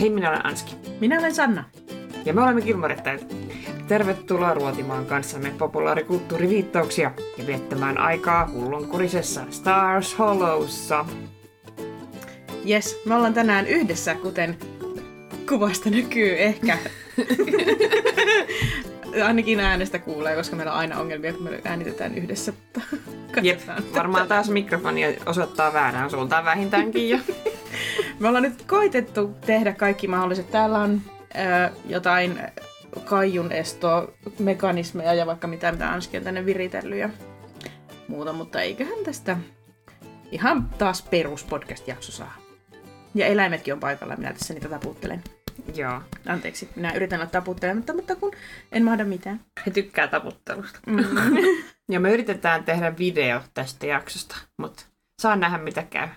Hei, minä olen Anski. Minä olen Sanna. Ja me olemme Kilmorettajat. Tervetuloa ruotimaan kanssamme populaarikulttuuriviittauksia ja viettämään aikaa hullunkurisessa Stars Hollowssa. Yes, me ollaan tänään yhdessä, kuten kuvasta näkyy ehkä. Ainakin äänestä kuulee, koska meillä on aina ongelmia, kun me äänitetään yhdessä. Jep, varmaan taas mikrofoni osoittaa väärään suuntaan vähintäänkin jo. Me ollaan nyt koitettu tehdä kaikki mahdolliset. Täällä on äh, jotain kaijun estomekanismeja ja vaikka mitä, mitä Anski on tänne viritellyt ja muuta, mutta eiköhän tästä ihan taas perus podcast-jakso saa. Ja eläimetkin on paikalla, minä tässä niitä taputtelen. Joo. Anteeksi, minä yritän olla taputtelematta, mutta kun en mahda mitään. He tykkää taputtelusta. Mm. Ja me yritetään tehdä video tästä jaksosta, mutta saa nähdä mitä käy.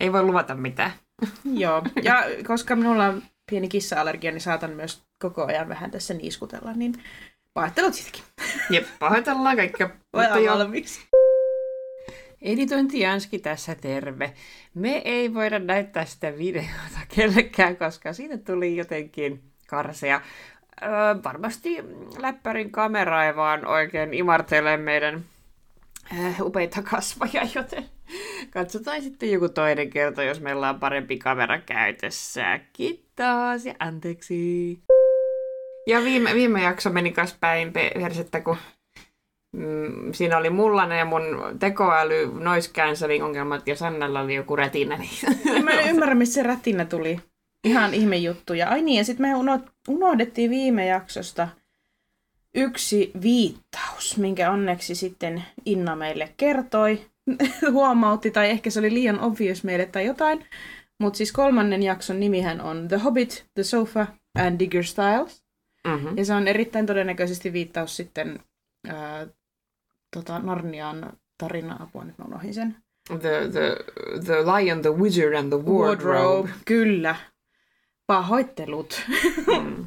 Ei voi luvata mitään. Joo, ja koska minulla on pieni kissa-allergia, niin saatan myös koko ajan vähän tässä niiskutella, niin pahoittelut siitäkin. Jep, pahoitellaan kaikkea. Joo, valmiiksi. Editointi Janski tässä terve. Me ei voida näyttää sitä videota kellekään, koska siitä tuli jotenkin karsea. Öö, varmasti läppärin kamera ei vaan oikein imartele meidän äh, upeita kasvoja, joten katsotaan sitten joku toinen kerta, jos meillä on parempi kamera käytössä. Kiitos ja anteeksi. Ja viime, viime jakso meni kas päin pe- persettä, kun mm, siinä oli mullainen ja mun tekoäly noise cancelling ongelmat ja Sannalla oli joku rätinä. Niin... Mä en ymmärrä, missä se rätinä tuli. Ihan ihme juttu. Ja ai niin, ja sitten me uno- unohdettiin viime jaksosta yksi viittaus, minkä onneksi sitten Inna meille kertoi, huomautti, tai ehkä se oli liian obvious meille tai jotain. Mutta siis kolmannen jakson nimihän on The Hobbit, The Sofa and Digger Styles. mm-hmm. Ja se on erittäin todennäköisesti viittaus sitten ää, tota Narnian tarina apua, nyt mä unohdin sen. the, the, the Lion, the Wizard and the Wardrobe. Kyllä. Pahoittelut. Mm.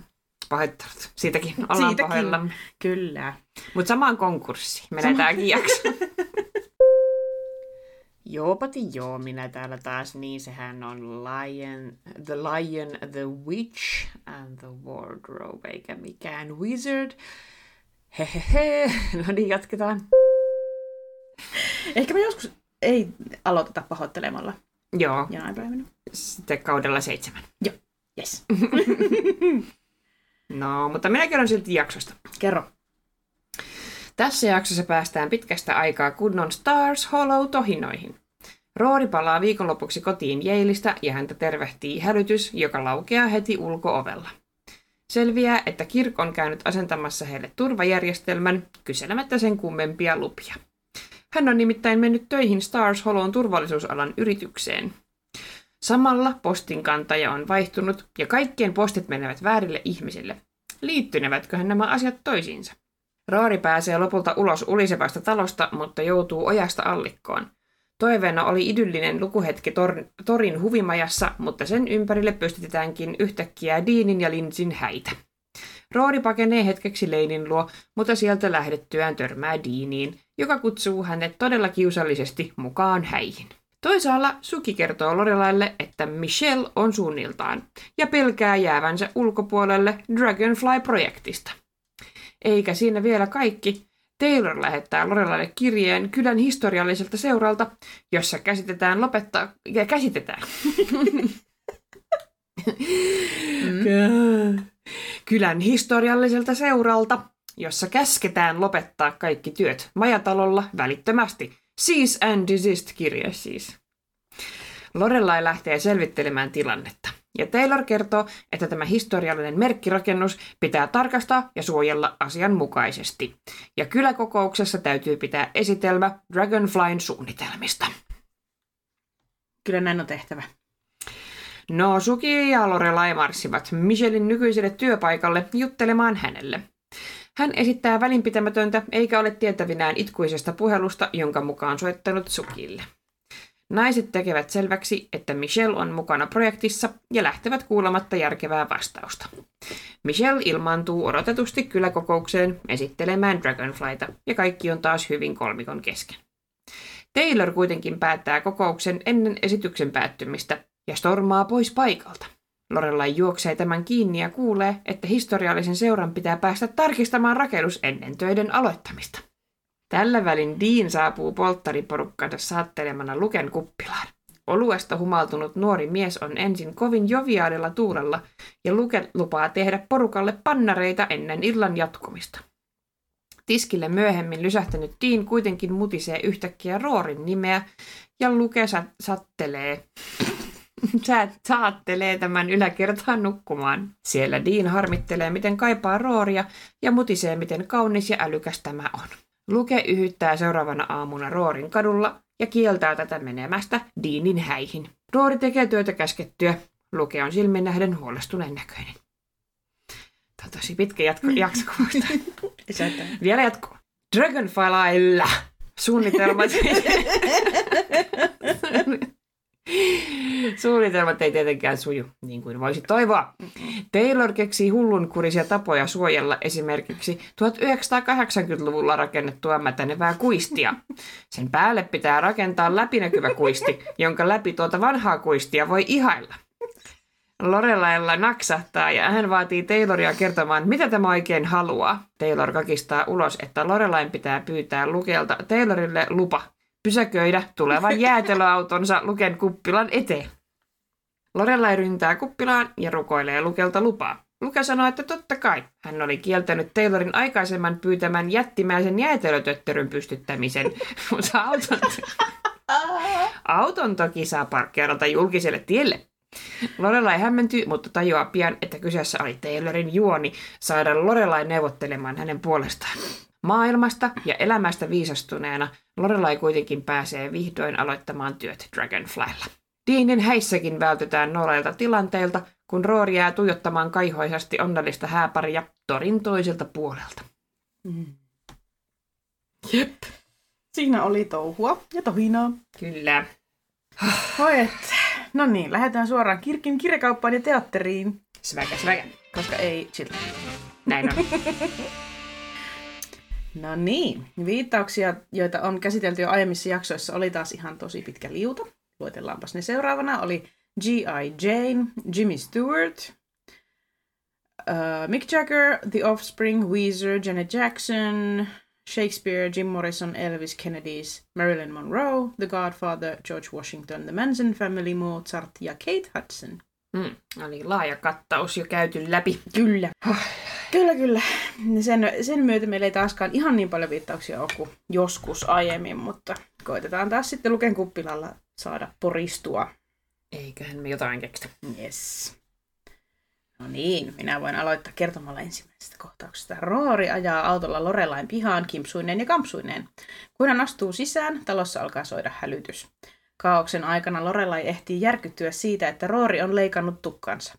Pahoittelut. Siitäkin ollaan Siitäkin. pahoillamme. Kyllä. Mutta samaan konkurssiin menee Sama- jakso. Joopati joo, minä täällä taas, niin sehän on Lion, The Lion, The Witch and the Wardrobe, eikä mikään Wizard. Hehehe, no niin, jatketaan. Ehkä me joskus ei aloiteta pahoittelemalla Joo, jonain päivänä. sitten kaudella seitsemän. Yes. No, mutta minä kerron silti jaksosta. Kerro. Tässä jaksossa päästään pitkästä aikaa kunnon Stars Hollow tohinoihin. Roori palaa viikonlopuksi kotiin Jeilistä ja häntä tervehtii hälytys, joka laukeaa heti ulkoovella. Selviää, että Kirk on käynyt asentamassa heille turvajärjestelmän kyselemättä sen kummempia lupia. Hän on nimittäin mennyt töihin Stars Hollown turvallisuusalan yritykseen. Samalla postinkantaja on vaihtunut ja kaikkien postit menevät väärille ihmisille. Liittynevätköhän nämä asiat toisiinsa? Roori pääsee lopulta ulos ulisevasta talosta, mutta joutuu ojasta allikkoon. Toiveena oli idyllinen lukuhetki tor- torin huvimajassa, mutta sen ympärille pystytetäänkin yhtäkkiä Deanin ja Linsin häitä. Roori pakenee hetkeksi Leinin luo, mutta sieltä lähdettyään törmää Deaniin, joka kutsuu hänet todella kiusallisesti mukaan häihin. Toisaalla Suki kertoo Lorelaille, että Michelle on suunniltaan ja pelkää jäävänsä ulkopuolelle Dragonfly-projektista. Eikä siinä vielä kaikki. Taylor lähettää Lorelaille kirjeen kylän historialliselta seuralta, jossa käsitetään lopettaa ja käsitetään. Mm. Kylän historialliselta seuralta, jossa käsketään lopettaa kaikki työt majatalolla välittömästi. Cease and desist kirje siis. Lorelai lähtee selvittelemään tilannetta. Ja Taylor kertoo, että tämä historiallinen merkkirakennus pitää tarkastaa ja suojella asianmukaisesti. Ja kyläkokouksessa täytyy pitää esitelmä Dragonflyn suunnitelmista. Kyllä näin on tehtävä. No, Suki ja Lorelai marssivat Michelin nykyiselle työpaikalle juttelemaan hänelle. Hän esittää välinpitämätöntä eikä ole tietävinään itkuisesta puhelusta, jonka mukaan soittanut Sukille. Naiset tekevät selväksi, että Michelle on mukana projektissa ja lähtevät kuulematta järkevää vastausta. Michelle ilmaantuu odotetusti kyläkokoukseen esittelemään Dragonflyta ja kaikki on taas hyvin kolmikon kesken. Taylor kuitenkin päättää kokouksen ennen esityksen päättymistä ja stormaa pois paikalta. Lorelai juoksee tämän kiinni ja kuulee, että historiallisen seuran pitää päästä tarkistamaan rakennus ennen töiden aloittamista. Tällä välin Dean saapuu polttariporukkansa saattelemana Luken kuppilaan. Oluesta humaltunut nuori mies on ensin kovin joviaalilla tuulella ja Luke lupaa tehdä porukalle pannareita ennen illan jatkumista. Tiskille myöhemmin lysähtänyt Dean kuitenkin mutisee yhtäkkiä Roorin nimeä ja Luke sattelee Sä saattelee tämän yläkertaan nukkumaan. Siellä Dean harmittelee, miten kaipaa Rooria ja mutisee, miten kaunis ja älykäs tämä on. Luke yhyttää seuraavana aamuna Roorin kadulla ja kieltää tätä menemästä Deanin häihin. Roori tekee työtä käskettyä. Luke on silmin nähden huolestuneen näköinen. Tämä on tosi pitkä jatko, jakso Vielä jatkuu. Dragonflylla suunnitelmat. Suunnitelmat ei tietenkään suju, niin kuin voisi toivoa. Taylor keksii hullunkurisia tapoja suojella esimerkiksi 1980-luvulla rakennettua mätänevää kuistia. Sen päälle pitää rakentaa läpinäkyvä kuisti, jonka läpi tuota vanhaa kuistia voi ihailla. Lorelailla naksahtaa ja hän vaatii Tayloria kertomaan, mitä tämä oikein haluaa. Taylor kakistaa ulos, että Lorelain pitää pyytää Lukelta Taylorille lupa pysäköidä tulevan jäätelöautonsa Luken kuppilan eteen. Lorelai ryntää kuppilaan ja rukoilee Lukelta lupaa. Luke sanoo, että totta kai. Hän oli kieltänyt Taylorin aikaisemman pyytämän jättimäisen jäätelötötteryn pystyttämisen, mutta auton, auton toki saa parkkeerata julkiselle tielle. Lorelai hämmentyy, mutta tajuaa pian, että kyseessä oli Taylorin juoni saada Lorelai neuvottelemaan hänen puolestaan. Maailmasta ja elämästä viisastuneena Lorelai kuitenkin pääsee vihdoin aloittamaan työt Dragonflylla. Deanin häissäkin vältytään noreilta tilanteilta, kun Roori jää tuijottamaan kaihoisasti onnellista hääparia torin toiselta puolelta. Mm. Jep. Siinä oli touhua ja tohinaa. Kyllä. Hoi et. No niin, lähdetään suoraan Kirkin kirjakauppaan ja teatteriin. Sväkä, sväkä. Koska ei chill. Näin on. No niin, viittauksia, joita on käsitelty jo aiemmissa jaksoissa, oli taas ihan tosi pitkä liuta. Luetellaanpas ne seuraavana. Oli G.I. Jane, Jimmy Stewart, uh, Mick Jagger, The Offspring, Weezer, Janet Jackson, Shakespeare, Jim Morrison, Elvis Kennedy's, Marilyn Monroe, The Godfather, George Washington, The Manson Family, Mozart ja Kate Hudson. Mm, oli laaja kattaus jo käyty läpi. Kyllä. Kyllä, kyllä. Sen, sen myötä meillä ei taaskaan ihan niin paljon viittauksia ole kuin joskus aiemmin, mutta koitetaan taas sitten Luken kuppilalla saada poristua. Eiköhän me jotain keksitä. Yes. No niin, minä voin aloittaa kertomalla ensimmäisestä kohtauksesta. Roori ajaa autolla Lorelain pihaan kimpsuineen ja kampsuineen. Kun hän astuu sisään, talossa alkaa soida hälytys. Kaauksen aikana Lorelai ehtii järkyttyä siitä, että Roori on leikannut tukkansa.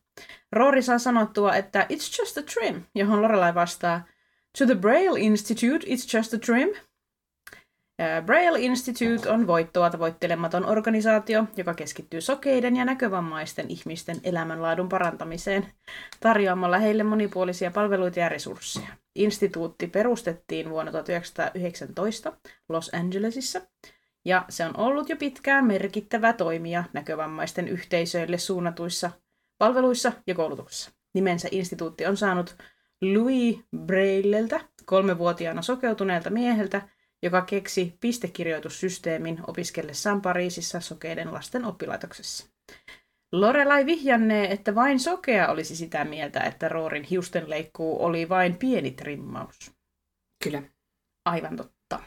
Roori saa sanottua, että it's just a trim, johon Lorelai vastaa, to the Braille Institute it's just a trim. Braille Institute on voittoa tavoittelematon organisaatio, joka keskittyy sokeiden ja näkövammaisten ihmisten elämänlaadun parantamiseen tarjoamalla heille monipuolisia palveluita ja resursseja. Instituutti perustettiin vuonna 1919 Los Angelesissa ja se on ollut jo pitkään merkittävä toimija näkövammaisten yhteisöille suunnatuissa palveluissa ja koulutuksessa. Nimensä instituutti on saanut Louis Brailleltä, kolmevuotiaana sokeutuneelta mieheltä, joka keksi pistekirjoitussysteemin opiskellessaan Pariisissa sokeiden lasten oppilaitoksessa. Lorelai vihjannee, että vain sokea olisi sitä mieltä, että Roorin hiustenleikkuu oli vain pieni trimmaus. Kyllä. Aivan totta.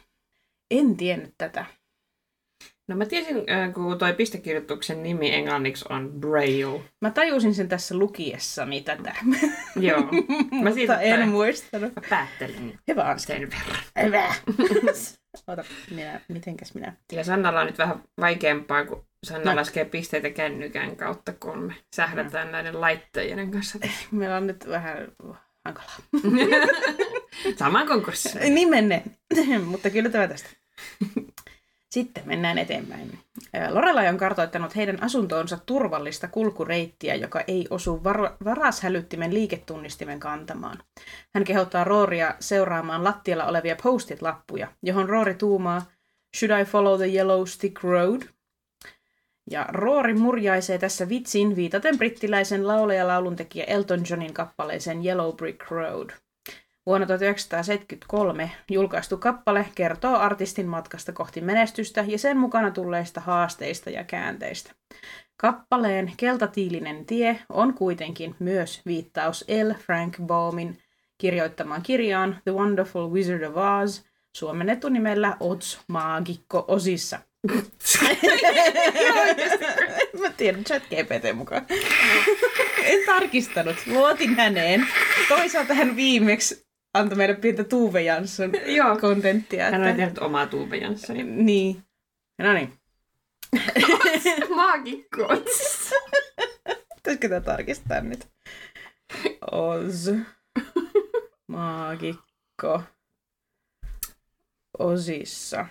En tiennyt tätä. No mä tiesin, äh, kun toi pistekirjoituksen nimi englanniksi on Braille. Mä tajusin sen tässä lukiessani tätä. Joo. Mä siitä en muistanut. Mä päättelin Hyvä on sen verran. Hyvä. Ota, minä, mitenkäs minä? Ja Sannalla on nyt vähän vaikeampaa, kun Sanna no. laskee pisteitä kännykän kautta, kun me sählätään no. näiden laitteiden kanssa. Meillä on nyt vähän hankalaa. Saman konkurssi. Niin menne. Mutta kyllä tämä tästä. Sitten mennään eteenpäin. Lorelai on kartoittanut heidän asuntoonsa turvallista kulkureittiä, joka ei osu var- varashälyttimen liiketunnistimen kantamaan. Hän kehottaa Rooria seuraamaan lattialla olevia postit-lappuja, johon Roori tuumaa Should I follow the yellow stick road? Ja Roori murjaisee tässä vitsin viitaten brittiläisen laulaja lauluntekijä Elton Johnin kappaleeseen Yellow Brick Road. Vuonna 1973 julkaistu kappale kertoo artistin matkasta kohti menestystä ja sen mukana tulleista haasteista ja käänteistä. Kappaleen Keltatiilinen tie on kuitenkin myös viittaus L. Frank Baumin kirjoittamaan kirjaan The Wonderful Wizard of Oz, suomennettu nimellä Oz Maagikko osissa. Mä tiedän, chat GPT mukaan. en tarkistanut, luotin häneen. Toisaalta hän viimeksi antoi meille pientä Tuve Jansson Joo. kontenttia. Hän että- on tehnyt omaa Tuve Janssonia. Niin. No niin. Maagikko. Pitäisikö tätä tarkistaa nyt? Oz. Maagikko. Osissa.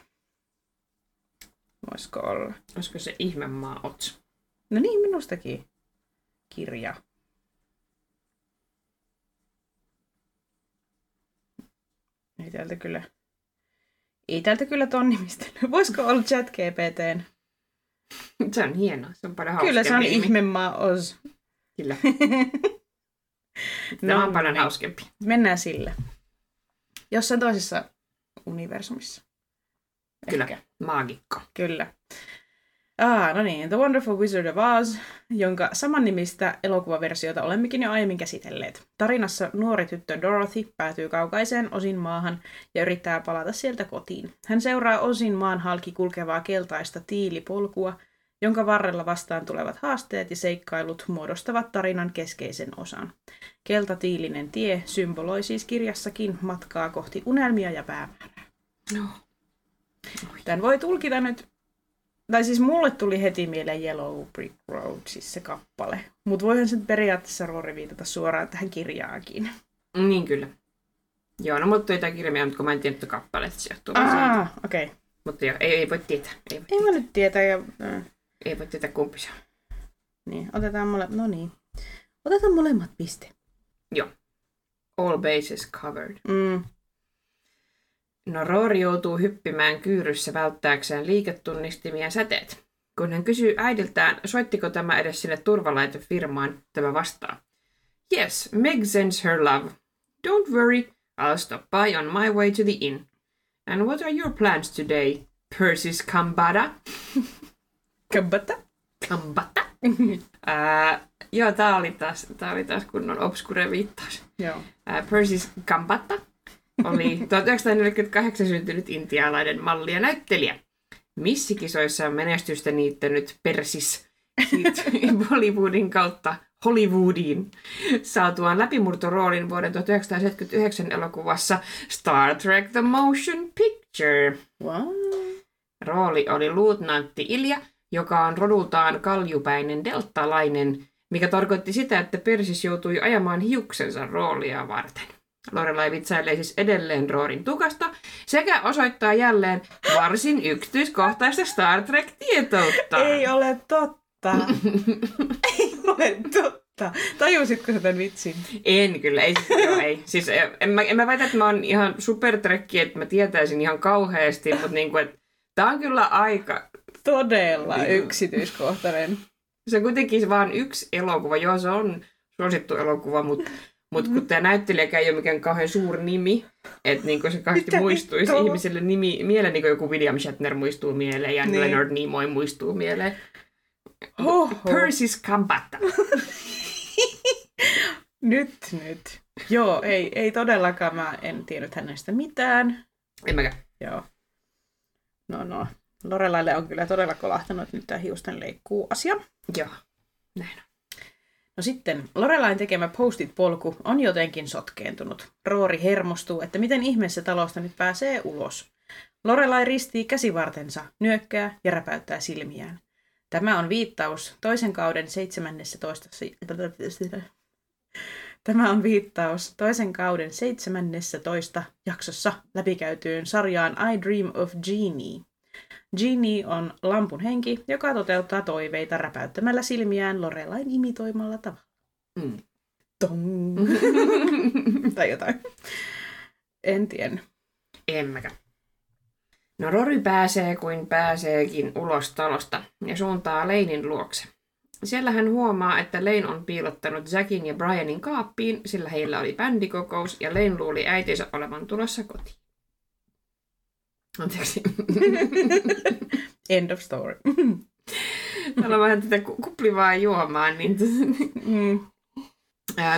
Voisiko olla? Olisiko se ihmemaa Ots? No niin, minustakin. Kirja. Ei täältä kyllä... Ei täältä kyllä ton nimistä. Voisiko olla chat GPTn? Se on hienoa. Se on paljon Kyllä se on ihmemaa Oz. Kyllä. Tämä on paljon niin. hauskempi. Mennään sille. Jossain toisessa universumissa. Kyllä. Ehkä. Maagikko. Kyllä. Ah, no niin, The Wonderful Wizard of Oz, jonka samannimistä elokuvaversiota olemmekin jo aiemmin käsitelleet. Tarinassa nuori tyttö Dorothy päätyy kaukaiseen Osin maahan ja yrittää palata sieltä kotiin. Hän seuraa Osin maan halki kulkevaa keltaista tiilipolkua, jonka varrella vastaan tulevat haasteet ja seikkailut muodostavat tarinan keskeisen osan. Keltatiilinen tie symboloi siis kirjassakin matkaa kohti unelmia ja päämäärää. No. Tämän voi tulkita nyt, tai siis mulle tuli heti mieleen Yellow Brick Road, siis se kappale. Mutta voihan sen periaatteessa Roori viitata suoraan tähän kirjaakin. Niin kyllä. Joo, no mutta jotain kirjaa, mutta kun mä en tiedä, että kappaleet se johtuu. Ah, okei. Okay. Mutta joo, ei, ei voi tietää. Ei voi, Ei mä nyt tietää. Ja, äh, ei voi tietää kumpi se on. niin, otetaan mole... No niin. Otetaan molemmat piste. Joo. All bases covered. Mm. No Roori joutuu hyppimään kyyryssä välttääkseen liiketunnistimien säteet. Kun hän kysyy äidiltään, soittiko tämä edes sinne turvalaitefirmaan, tämä vastaa. Yes, Meg sends her love. Don't worry, I'll stop by on my way to the inn. And what are your plans today, Persis Kambada? Kabbata. Kambata? Ää, joo, tää oli taas, tää oli taas kunnon obscure viittaus. Joo. Ää, Persis Kambata oli 1948 syntynyt intialainen malli ja näyttelijä. Missikisoissa on menestystä niittänyt Persis Bollywoodin kautta Hollywoodiin saatuaan läpimurtoroolin vuoden 1979 elokuvassa Star Trek The Motion Picture. Wow. Rooli oli luutnantti Ilja, joka on rodultaan kaljupäinen deltalainen, mikä tarkoitti sitä, että Persis joutui ajamaan hiuksensa roolia varten. Lorelai vitsailee siis edelleen Roorin tukasta sekä osoittaa jälleen varsin yksityiskohtaista Star Trek-tietoutta. Ei ole totta. ei ole totta. Tajusitko sä tämän vitsin? En kyllä, ei, joo, ei. Siis en mä, en mä väitä, että mä oon ihan supertrekki, että mä tietäisin ihan kauheasti, mutta niinku, että tää on kyllä aika... Todella Niin. yksityiskohtainen. Se on kuitenkin vaan yksi elokuva, joo se on suosittu elokuva, mutta mut kun tämä näyttelijäkään ei ole mikään kauhean suuri nimi, että niinku se kauheasti Mitä muistuisi vittua? ihmisille nimi, mieleen, niin kuin joku William Shatner muistuu mieleen ja Niin. Leonard Nimoy muistuu mieleen. Hoho. Persis Kambata. Nyt, nyt. Joo, ei, ei todellakaan. Mä en tiennyt hänestä mitään. En mäkään. Joo. No, no. Lorelaille on kyllä todella kolahtanut nyt tämä hiusten leikkuu asia. Joo, näin on. No sitten, Lorelain tekemä postit-polku on jotenkin sotkeentunut. Roori hermostuu, että miten ihmeessä talosta nyt pääsee ulos. Lorelai ristii käsivartensa, nyökkää ja räpäyttää silmiään. Tämä on viittaus toisen kauden 17. Tämä on viittaus toisen kauden 17 jaksossa läpikäytyyn sarjaan I Dream of Genie. Genie on lampun henki, joka toteuttaa toiveita räpäyttämällä silmiään Lorelain imitoimalla tavalla. Mm. Tong. tai jotain. En tiedä. En mäkään. No Rory pääsee kuin pääseekin ulos talosta ja suuntaa Leinin luokse. Siellä hän huomaa, että Lane on piilottanut Jackin ja Brianin kaappiin, sillä heillä oli bändikokous ja Lane luuli äitinsä olevan tulossa kotiin. Anteeksi. End of story. Täällä on vähän tätä ku- kuplivaa juomaan. Niin mm.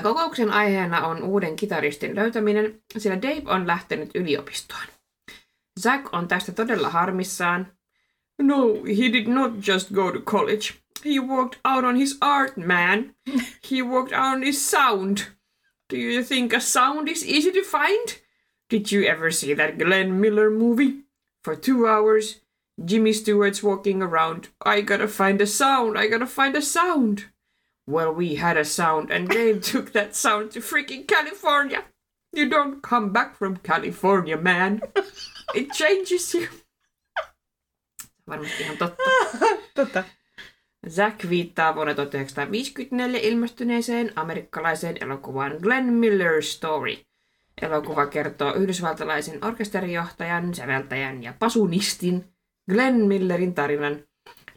Kokouksen aiheena on uuden kitaristin löytäminen, sillä Dave on lähtenyt yliopistoon. Zack on tästä todella harmissaan. No, he did not just go to college. He worked out on his art, man. He worked out on his sound. Do you think a sound is easy to find? Did you ever see that Glenn Miller movie? For two hours, Jimmy Stewart's walking around. I gotta find a sound. I gotta find a sound. Well, we had a sound, and Dave took that sound to freaking California. You don't come back from California, man. It changes you. Varmasti ihan totta. Totta. Zack viittaa vuonna 1954 ilmestyneeseen amerikkalaiseen elokuvaan Glenn Miller's Story. Elokuva kertoo yhdysvaltalaisen orkesterijohtajan, säveltäjän ja pasunistin Glenn Millerin tarinan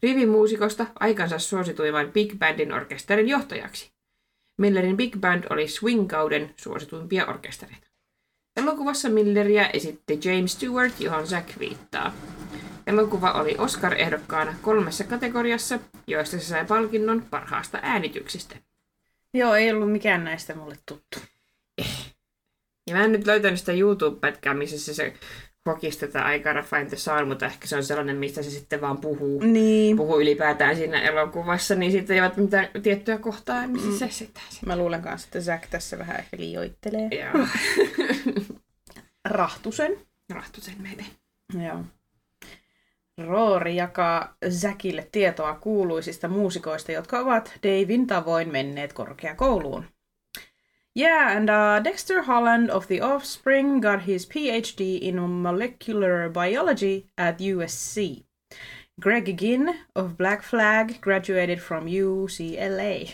rivimuusikosta aikansa suosituimman Big Bandin orkesterin johtajaksi. Millerin Big Band oli swing-kauden suosituimpia orkestereita. Elokuvassa Milleria esitti James Stewart, johon Zack viittaa. Elokuva oli Oscar-ehdokkaana kolmessa kategoriassa, joista se sai palkinnon parhaasta äänityksistä. Joo, ei ollut mikään näistä mulle tuttu. Ja mä en nyt löytänyt sitä YouTube-pätkää, missä se, se hokisi tätä I gotta find the sound, mutta ehkä se on sellainen, mistä se sitten vaan puhuu. Niin. Puhuu ylipäätään siinä elokuvassa, niin sitten ei ole mitään tiettyä kohtaa, missä mm. se sitä. Mä luulen kanssa, että Zack tässä vähän ehkä liioittelee. Joo. Rahtusen. Rahtusen meille. Joo. Roori jakaa Zackille tietoa kuuluisista muusikoista, jotka ovat Davin tavoin menneet korkeakouluun. Yeah, and uh, Dexter Holland of The Offspring got his PhD in molecular biology at USC. Greg Ginn of Black Flag graduated from UCLA.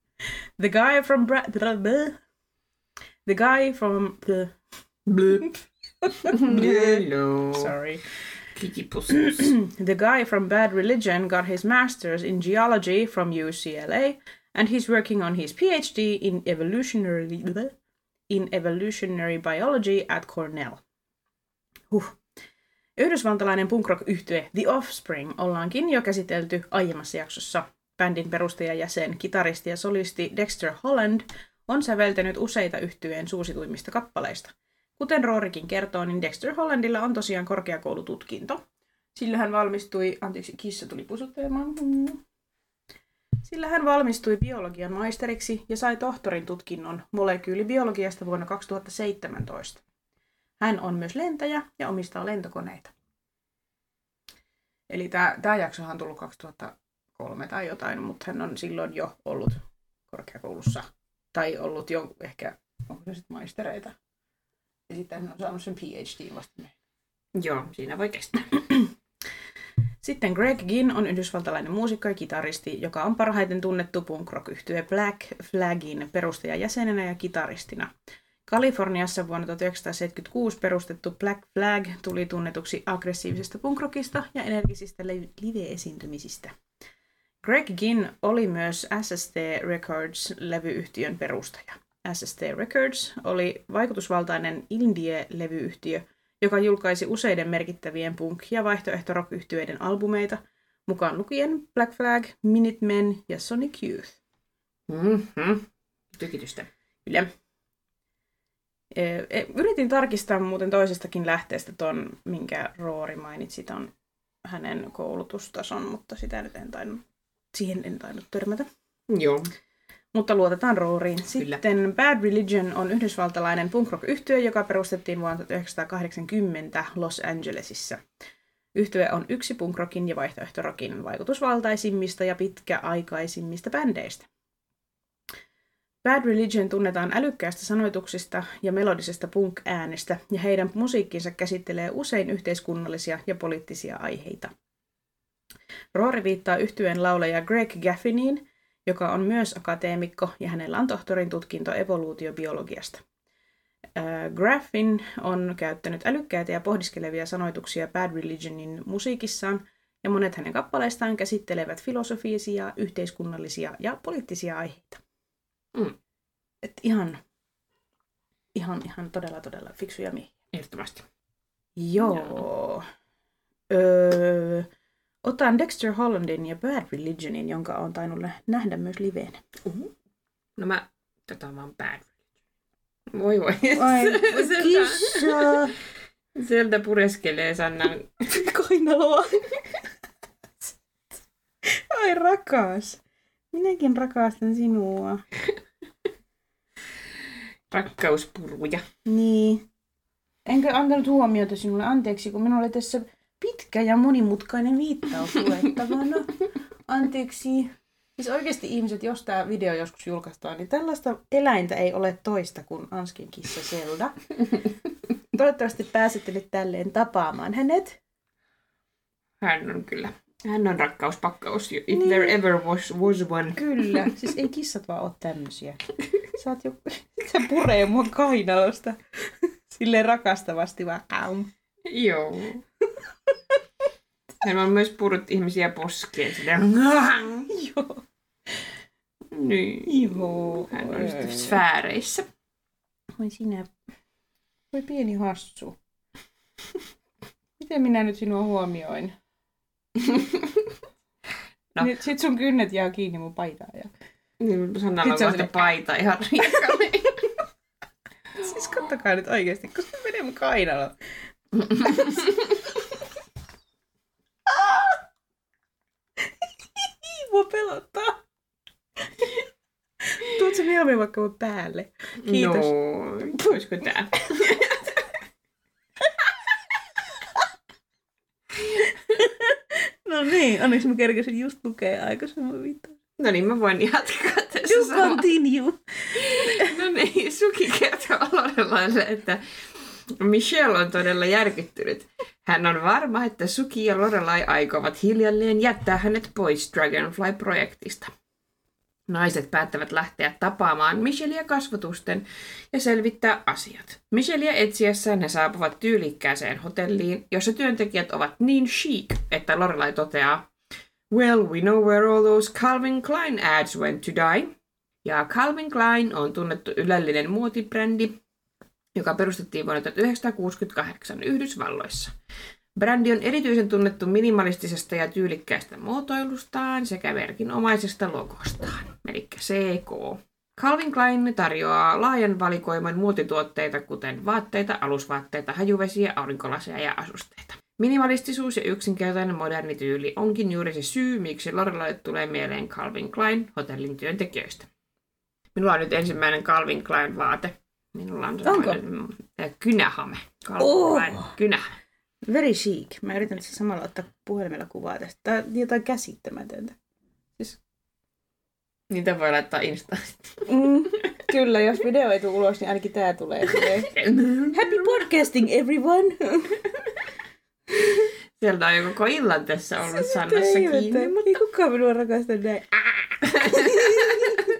the guy from Bra- the guy from the sorry. The guy from Bad Religion got his master's in geology from UCLA, and he's working on his PhD in evolutionary in evolutionary biology at Cornell. Huh. Yhdysvaltalainen punk rock yhtye The Offspring ollaankin jo käsitelty aiemmassa jaksossa. Bändin perustajajäsen, kitaristi ja solisti Dexter Holland on säveltänyt useita yhtyeen suosituimmista kappaleista. Kuten Roorikin kertoo, niin Dexter Hollandilla on tosiaan korkeakoulututkinto. Sillä hän valmistui, anteeksi, kissa tuli pusuttelemaan. Sillä hän valmistui biologian maisteriksi ja sai tohtorin tutkinnon molekyylibiologiasta vuonna 2017. Hän on myös lentäjä ja omistaa lentokoneita. Eli tämä jaksohan on tullut 2003 tai jotain, mutta hän on silloin jo ollut korkeakoulussa. Tai ollut jo ehkä, onko se sitten maistereita. Ja sitten hän on saanut sen PhD vasta. Joo, siinä voi kestää. Sitten Greg Ginn on yhdysvaltalainen muusikko ja kitaristi, joka on parhaiten tunnettu punk rock Black Flagin perustajajäsenenä ja kitaristina. Kaliforniassa vuonna 1976 perustettu Black Flag tuli tunnetuksi aggressiivisesta punkrockista ja energisistä live-esiintymisistä. Greg Ginn oli myös SST Records-levyyhtiön perustaja. SST Records oli vaikutusvaltainen indie-levyyhtiö, joka julkaisi useiden merkittävien punk- ja vaihtoehto yhtyeiden albumeita, mukaan lukien Black Flag, Minutemen ja Sonic Youth. Mm-hmm. Tykitystä. Kyllä. E- Yritin tarkistaa muuten toisestakin lähteestä ton, minkä Roori mainitsi, ton hänen koulutustason, mutta sitä nyt en tainnut, siihen en tainnut törmätä. Joo. Mutta luotetaan Rooriin. Kyllä. Sitten Bad Religion on yhdysvaltalainen punk rock yhtye, joka perustettiin vuonna 1980 Los Angelesissa. Yhtye on yksi punk rockin ja vaihtoehtorokin vaikutusvaltaisimmista ja pitkäaikaisimmista bändeistä. Bad Religion tunnetaan älykkäästä sanoituksista ja melodisesta punk-äänestä, ja heidän musiikkinsa käsittelee usein yhteiskunnallisia ja poliittisia aiheita. Roori viittaa yhtyeen laulaja Greg Gaffiniin, joka on myös akateemikko ja hänellä on tohtorin tutkinto evoluutiobiologiasta. Graffin on käyttänyt älykkäitä ja pohdiskelevia sanoituksia Bad Religionin musiikissaan, ja monet hänen kappaleistaan käsittelevät filosofisia, yhteiskunnallisia ja poliittisia aiheita. Mm. Et ihan, ihan, ihan todella, todella fiksuja miehiä. Ehdottomasti. Joo. Öö, otan Dexter Hollandin ja Bad Religionin, jonka on tainnut nä- nähdä myös liveenä. Uhu. No mä, tota mä oon bad. Voi voi. Ai, sieltä, kissa! sieltä pureskelee Sannan. Kainaloa. Ai rakas. Minäkin rakastan sinua. rakkauspurvuja. Niin. Enkö antanut huomiota sinulle anteeksi, kun minulla oli tässä pitkä ja monimutkainen viittaus luettavana. Anteeksi. Siis oikeasti ihmiset, jos tämä video joskus julkaistaan, niin tällaista eläintä ei ole toista kuin Anskin kissa Zelda. Toivottavasti pääsette nyt tälleen tapaamaan hänet. Hän on kyllä. Hän on rakkauspakkaus. If Niin. there ever was, was one. Kyllä. Siis ei kissat vaan ole tämmösiä. Sä, oot jo... Sä puree mua kainalosta. Silleen rakastavasti vaan. Joo. Hän on myös purut ihmisiä poskeen. Silleen. Joo. Niin. Joo. Hän on sitten sfääreissä. Voi sinä. Voi pieni hassu. Miten minä nyt sinua huomioin? No. Nyt, sit sun kynnet jää kiinni mun paitaan. Ja... Niin, Sannalla on Sit se on vasta silleen- paita ihan rikkale. Siis kattokaa nyt oikeesti, se menee mun kainaloon. Mua pelottaa. Tuut se mieluummin vaikka mun päälle. Kiitos. No, olisiko tää? No niin, onneksi mä kerkesin just lukea aikaisemmin vittu. No niin, mä voin jatkaa tässä You continue. No niin, Suki kertoo Lorelaille, että Michelle on todella järkyttynyt. Hän on varma, että Suki ja Lorelai aikovat hiljalleen jättää hänet pois Dragonfly-projektista. Naiset päättävät lähteä tapaamaan Michellea kasvotusten ja selvittää asiat. Michellea etsiessään he saapuvat tyylikkääseen hotelliin, jossa työntekijät ovat niin chic, että Lorelai toteaa, Well, we know where all those Calvin Klein ads went to die. Ja Calvin Klein on tunnettu ylellinen muotibrändi, joka perustettiin vuonna 1968 Yhdysvalloissa. Brändi on erityisen tunnettu minimalistisesta ja tyylikkäästä muotoilustaan sekä merkinomaisesta logostaan, eli CK. Calvin Klein tarjoaa laajan valikoiman muotituotteita, kuten vaatteita, alusvaatteita, hajuvesiä, aurinkolaseja ja asusteita. Minimalistisuus ja yksinkertainen moderni tyyli onkin juuri se syy, miksi Lorelaille tulee mieleen Calvin Klein hotellin työntekijöistä. Minulla on nyt ensimmäinen Calvin Klein vaate. Minulla on semmoinen äh, kynähame. Oh. Kynähame. Very chic. Mä yritän tässä samalla ottaa puhelimella kuvaa tästä. Tää on jotain käsittämätöntä. Niitä voi laittaa Instaan. Mm, kyllä, jos video ei tule ulos, niin ainakin tää tulee. Happy podcasting, everyone! Sieltä on jo koko illan tässä ollut Sannassa kiinni. Ei kukaan minua rakasta näin.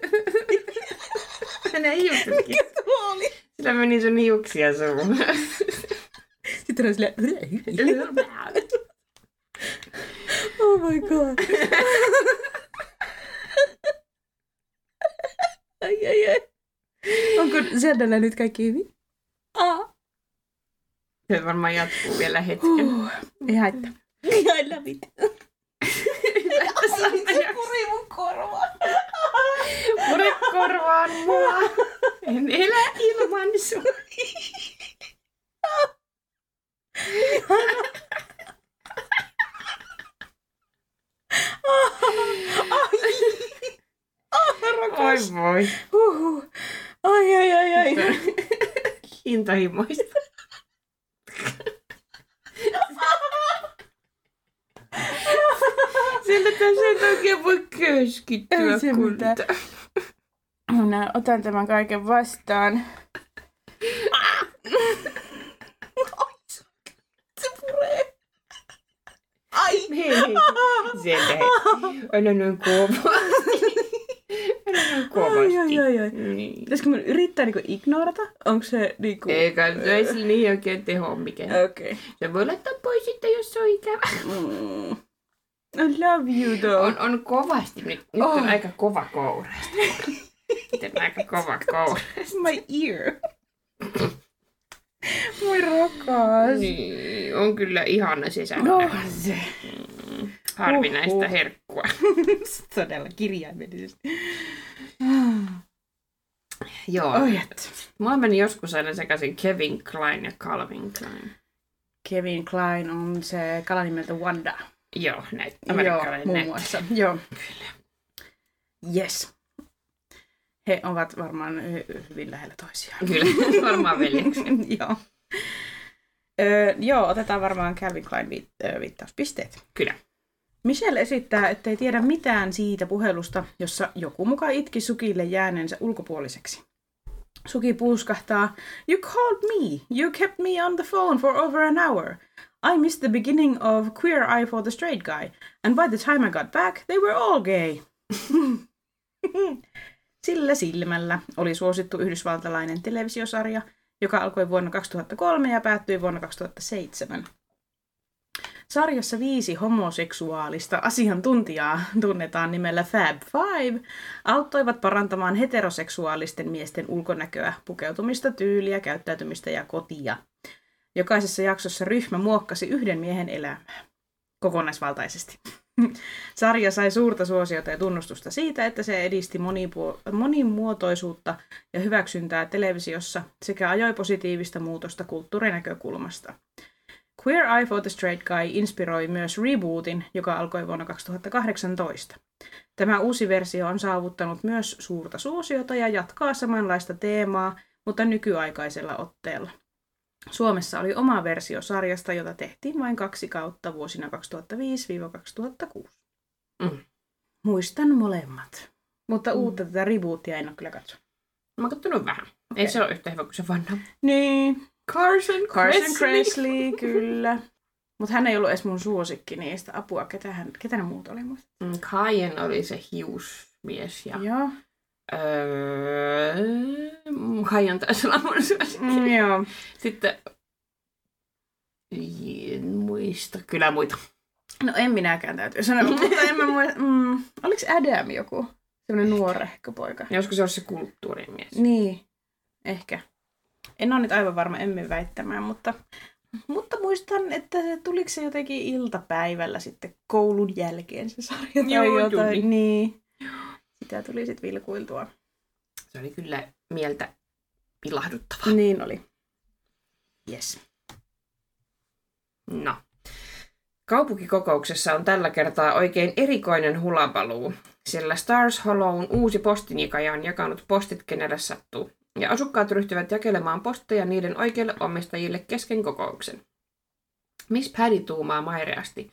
Hänen hiuksetkin. Tuo oli. Sillä meni sun hiuksia suuhun. Sitten on silleen... Oh my god. ai, ai, ai. Onko Zeldalla nyt kaikki hyvin? Ah. Se varmaan jatkuu vielä hetken. Uh, ei haittaa. I love it. Se puri mun korvaan. Pure korvaan mua. En elä ilman sua. Rakas. voi. Huhhuh. Ai, ai, ai, ai. Intohimoista. Sillä tässä ei oikein voi keskittyä. Ei se mitään. Minä otan tämän kaiken vastaan. Se puree. Ai. Hei, hei. Sieltä hei. Älä noin kova. kovasti. Ai, ai, ai, ai. Niin. Pitäisikö mun yrittää niinku ignorata? Onko se niinku... Eikä ei sillä niin oikein teho mikään. Okei. Okay. Se voi laittaa pois sitten, jos se on ikävä. Mm. I love you though. On, on kovasti nyt. Nyt Oh. on aika kova kouresta. Nyt on aika kova kouresta. My ear. Moi rakas. Niin, on kyllä ihana sisällä. No se. Harvinaista Huhhuh. herkkua. Todella kirjaimellisesti. Joo. Oi et. Mulla meni joskus aina sekaisin Kevin Klein ja Calvin Klein. Kevin Klein on se kala nimeltä Wanda. Joo, näitä Joo, amerikkalainen muun näitä. muassa. Joo. Yes. He ovat varmaan hy- hyvin lähellä toisiaan. Kyllä, varmaan veljeksi. joo. Öö, joo, otetaan varmaan Calvin Klein viit- viittauspisteet. Kyllä. Michelle esittää, ettei tiedä mitään siitä puhelusta, jossa joku muka itki Sukille jääneensä ulkopuoliseksi. Suki puuskahtaa, You called me. You kept me on the phone for over an hour. I missed the beginning of Queer Eye for the Straight Guy, and by the time I got back, they were all gay. Sillä silmällä oli suosittu yhdysvaltalainen televisiosarja, joka alkoi vuonna 2003 ja päättyi vuonna 2007. Sarjassa viisi homoseksuaalista asiantuntijaa, tunnetaan nimellä Fab Five, auttoivat parantamaan heteroseksuaalisten miesten ulkonäköä, pukeutumista, tyyliä, käyttäytymistä ja kotia. Jokaisessa jaksossa ryhmä muokkasi yhden miehen elämää kokonaisvaltaisesti. Sarja sai suurta suosiota ja tunnustusta siitä, että se edisti monipuo- monimuotoisuutta ja hyväksyntää televisiossa sekä ajoi positiivista muutosta kulttuurinäkökulmasta. Queer Eye for the Straight Guy inspiroi myös rebootin, joka alkoi vuonna 2018. Tämä uusi versio on saavuttanut myös suurta suosiota ja jatkaa samanlaista teemaa, mutta nykyaikaisella otteella. Suomessa oli oma versio sarjasta, jota tehtiin vain kaksi kautta vuosina 2005-2006. Mm. Muistan molemmat. Mutta uutta tätä rebootia en ole kyllä katsonut. Mä oon kattonut vähän. Ei Okei. se ole yhtä hyvä kuin se vanha. Niin, Carson Carson Kressley, kyllä. Mutta hän ei ollut edes mun suosikki niistä. Apua, ketä, hän, ketä ne muut oli muista? Mm, Kaien oli se hiusmies ja... Joo. Öö, Kaien taisi olla mun suosikki. Mm, joo. Sitten... En muista. Kyllä muita. No en minäkään täytyy sanoa, mutta en mä muista. Mm, oliko Adam joku? Semmoinen nuorehko poika. Joskus se on se kulttuurimies. Niin, ehkä. En ole nyt aivan varma, emme väittämään, mutta, mutta muistan, että se tuliko se jotenkin iltapäivällä sitten koulun jälkeen se sarja tai Joo, jotain. tuli. Niin. Sitä tuli sitten vilkuiltua. Se oli kyllä mieltä pilahduttavaa. Niin oli. Yes. No. Kaupunkikokouksessa on tällä kertaa oikein erikoinen hulapaluu, sillä Stars Hollown uusi postinjakaja on jakanut postit kenelle sattuu, ja asukkaat ryhtyvät jakelemaan posteja niiden oikeille omistajille kesken kokouksen. Miss Paddy tuumaa maireasti.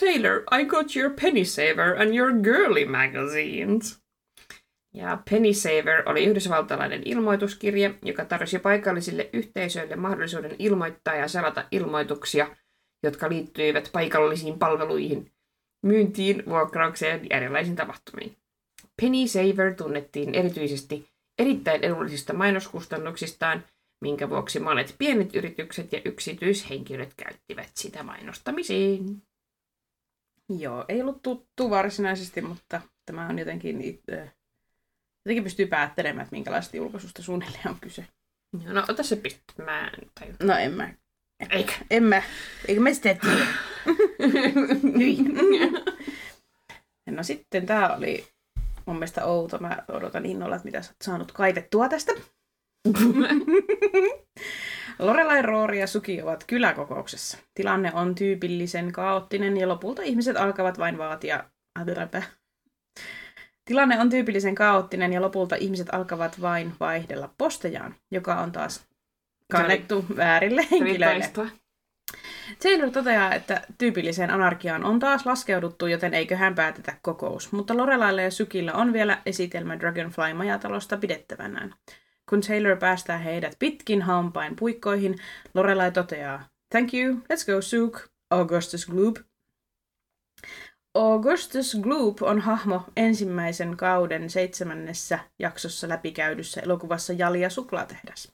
Taylor, I got your Penny Saver and your Girly magazines. Ja Penny Saver oli yhdysvaltalainen ilmoituskirje, joka tarjosi paikallisille yhteisöille mahdollisuuden ilmoittaa ja selata ilmoituksia, jotka liittyivät paikallisiin palveluihin, myyntiin, vuokraukseen ja erilaisiin tapahtumiin. Penny Saver tunnettiin erityisesti erittäin edullisista mainoskustannuksistaan, minkä vuoksi monet pienet yritykset ja yksityishenkilöt käyttivät sitä mainostamiseen. Joo, ei ollut tuttu varsinaisesti, mutta tämä on jotenkin, itse, jotenkin pystyy päättelemään, että minkälaista julkaisusta suunnilleen on kyse. Joo, No, ota se piste. Mä en tajua. No en mä. Eikä. En mä. Eikö mä sitä tiedä? No sitten tää oli mun mielestä outo. Mä odotan innolla, että mitä sä oot saanut kaivettua tästä. Lorelai, Roori ja Suki ovat kyläkokouksessa. Tilanne on tyypillisen kaoottinen ja lopulta ihmiset alkavat vain vaatia... Äläpä. Tilanne on tyypillisen kaoottinen ja lopulta ihmiset alkavat vain vaihdella postejaan, joka on taas kannettu väärille henkilöille. Taylor toteaa, että tyypilliseen anarkiaan on taas laskeuduttu, joten eiköhän päätetä kokous. Mutta Lorelailla ja Sykillä on vielä esitelmä Dragonfly-majatalosta pidettävänään. Kun Taylor päästää heidät pitkin hampain puikkoihin, Lorelai toteaa, Thank you, let's go Suk, Augustus Gloop. Augustus Gloop on hahmo ensimmäisen kauden seitsemännessä jaksossa läpikäydyssä elokuvassa Jalia suklaatehdas.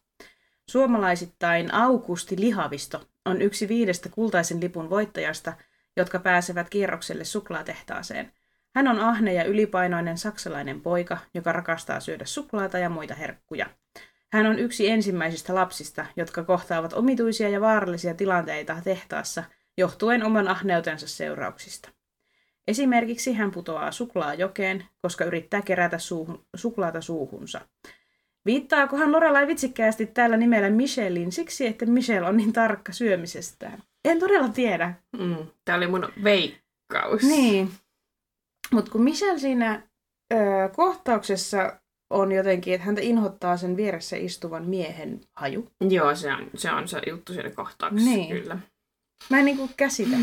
Suomalaisittain Augusti Lihavisto on yksi viidestä kultaisen lipun voittajasta, jotka pääsevät kierrokselle suklaatehtaaseen. Hän on ahne ja ylipainoinen saksalainen poika, joka rakastaa syödä suklaata ja muita herkkuja. Hän on yksi ensimmäisistä lapsista, jotka kohtaavat omituisia ja vaarallisia tilanteita tehtaassa johtuen oman ahneutensa seurauksista. Esimerkiksi hän putoaa suklaajokeen, koska yrittää kerätä suuhun, suklaata suuhunsa. Viittaakohan Lorelai vitsikkäästi tällä nimellä Michelin siksi, että Michelle on niin tarkka syömisestään? En todella tiedä. Mm, Tämä oli mun veikkaus. Niin. Mutta kun Michelle siinä ö, kohtauksessa on jotenkin, että häntä inhottaa sen vieressä istuvan miehen haju. Joo, se on se, on se juttu siinä kohtauksessa, Niin. kyllä. Mä en niinku käsitä.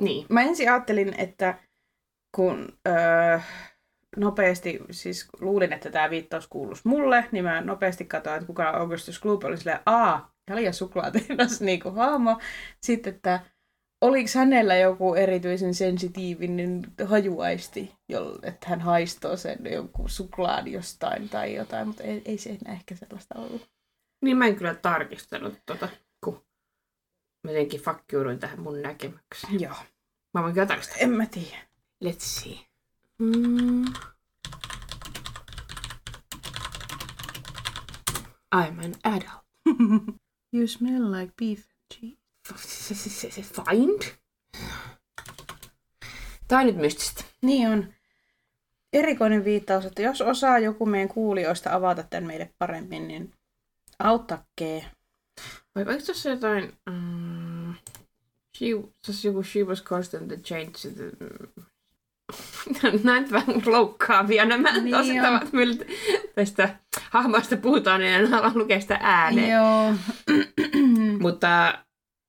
Niin. Mä ensin ajattelin, että kun öö, nopeasti, siis luulin, että tämä viittaus kuuluisi mulle, niin mä nopeasti katsoin, että kuka Augustus Gloop oli silleen, aa, Jalia suklaatehdas niinku hahmo. Sitten, että oliko hänellä joku erityisen sensitiivinen hajuaisti, jolle, että hän haistoo sen jonkun suklaan jostain tai jotain, mutta ei, ei se enää ehkä sellaista ollut. Niin mä en kyllä tarkistanut tota, mä jotenkin fakkiuduin tähän mun näkemykseen. Joo. Mä voin kyllä tarkistaa. En mä tiedä. Let's see. Mm. I'm an adult. You smell like beef and cheese. Find? Tää on nyt mystistä. Niin on. Erikoinen viittaus, että jos osaa joku meidän kuulijoista avata tämän meille paremmin, niin auttakee. Vai oliko tässä jotain... Um, she, tässä joku she was constant the change to the... Näin vähän loukkaavia nämä Niin niin tosi on. millä tästä hahmoista puhutaan, niin en halua lukea sitä ääneen. Joo. Mutta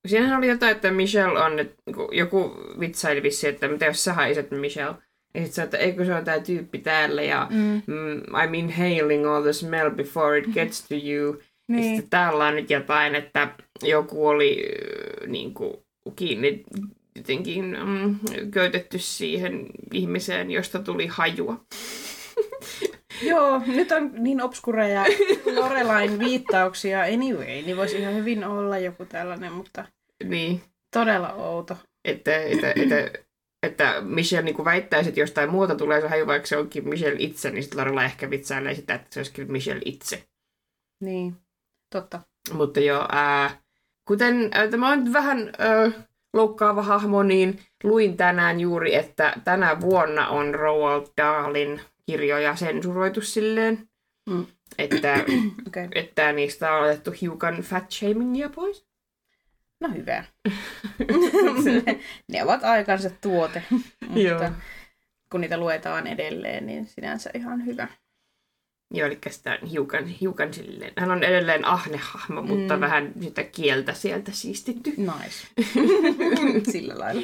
siinähän oli jotain, että Michelle on, että joku vitsaili vissi, että mitä jos sä haiset Michelle. Ja sit se, että eikö se on tää tyyppi täällä ja Mm. mm, I'm inhaling all the smell before it gets to you. Niin. sitten täällä on nyt jotain, että joku oli äh, niin kuin, kiinni jotenkin mm, köytetty siihen ihmiseen, josta tuli hajua. Joo, nyt on niin obskureja Lorelain viittauksia anyway, niin voisi ihan hyvin olla joku tällainen, mutta Niin, todella outo. että, että, että, että Michelle niin väittäisi, että jostain muuta tulee se haju, vaikka se onkin Michelle itse, niin sitten Lorela ehkä vitsailee sitä, että se olisikin Michelle itse. Niin, totta. Mutta joo, ää, kuten ää, tämä on vähän ää, loukkaava hahmo, niin luin tänään juuri, että tänä vuonna on Roald Dahlin kirjoja sensuroitu silleen, Mm. että. Okay. että niistä on otettu hiukan fat shamingia pois. No hyvä. ne ovat aikansa tuote, Joo. mutta kun niitä luetaan edelleen, niin sinänsä ihan hyvä. Joo, eli sitä on hiukan, hiukan silleen. Hän on edelleen ahnehahmo, mutta Mm. vähän sitä kieltä sieltä siistitty. Nice. Sillä lailla.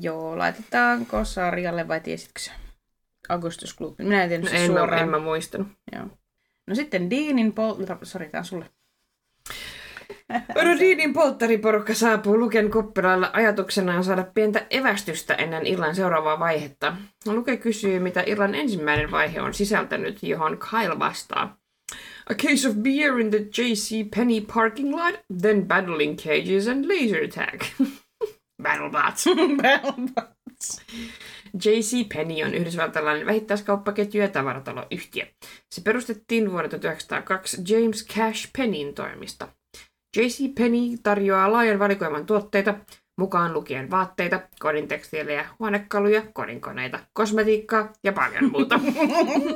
Joo, laitetaanko sarjalle vai tiesitkö sä? Augustus Gloop. Minä en tiennyt No, se en, mä, suoraan. en mä muistanut. Joo. No sitten Deanin pol... Sori, tää on sulle. Rodinin polttariporukka saapuu Luken kuppilalla ajatuksenaan saada pientä evästystä ennen illan seuraavaa vaihetta. Luke kysyy, mitä illan ensimmäinen vaihe on sisältänyt, johon Kyle vastaa. A case of beer in the J.C. Penny parking lot, then battling cages and laser tag. Battlebots. J.C. Penny on yhdysvaltalainen vähittäiskauppaketju ja tavarataloyhtiö. Se perustettiin vuonna 1902 James Cash Pennyn toimista. J.C. Penny tarjoaa laajan valikoiman tuotteita, mukaan lukien vaatteita, kodin tekstiilejä, huonekaluja, kodinkoneita, kosmetiikkaa ja paljon muuta.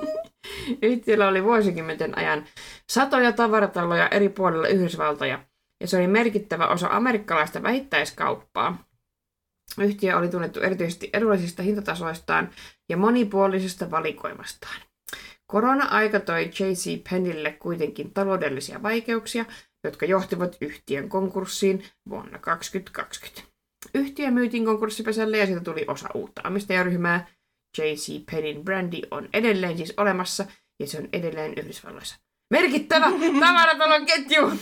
Yhtiöllä oli vuosikymmenten ajan satoja tavarataloja eri puolilla Yhdysvaltoja, ja se oli merkittävä osa amerikkalaista vähittäiskauppaa. Yhtiö oli tunnettu erityisesti edullisista hintatasoistaan ja monipuolisesta valikoimastaan. Korona-aika toi J.C. Pennille kuitenkin taloudellisia vaikeuksia, jotka johtivat yhtiön konkurssiin vuonna 2020. Yhtiö myytiin konkurssipesälle ja siitä tuli osa uutta omistajaryhmää. J.C. Pennin brändi on edelleen siis olemassa ja se on edelleen Yhdysvalloissa. Merkittävä tavaratalon ketju!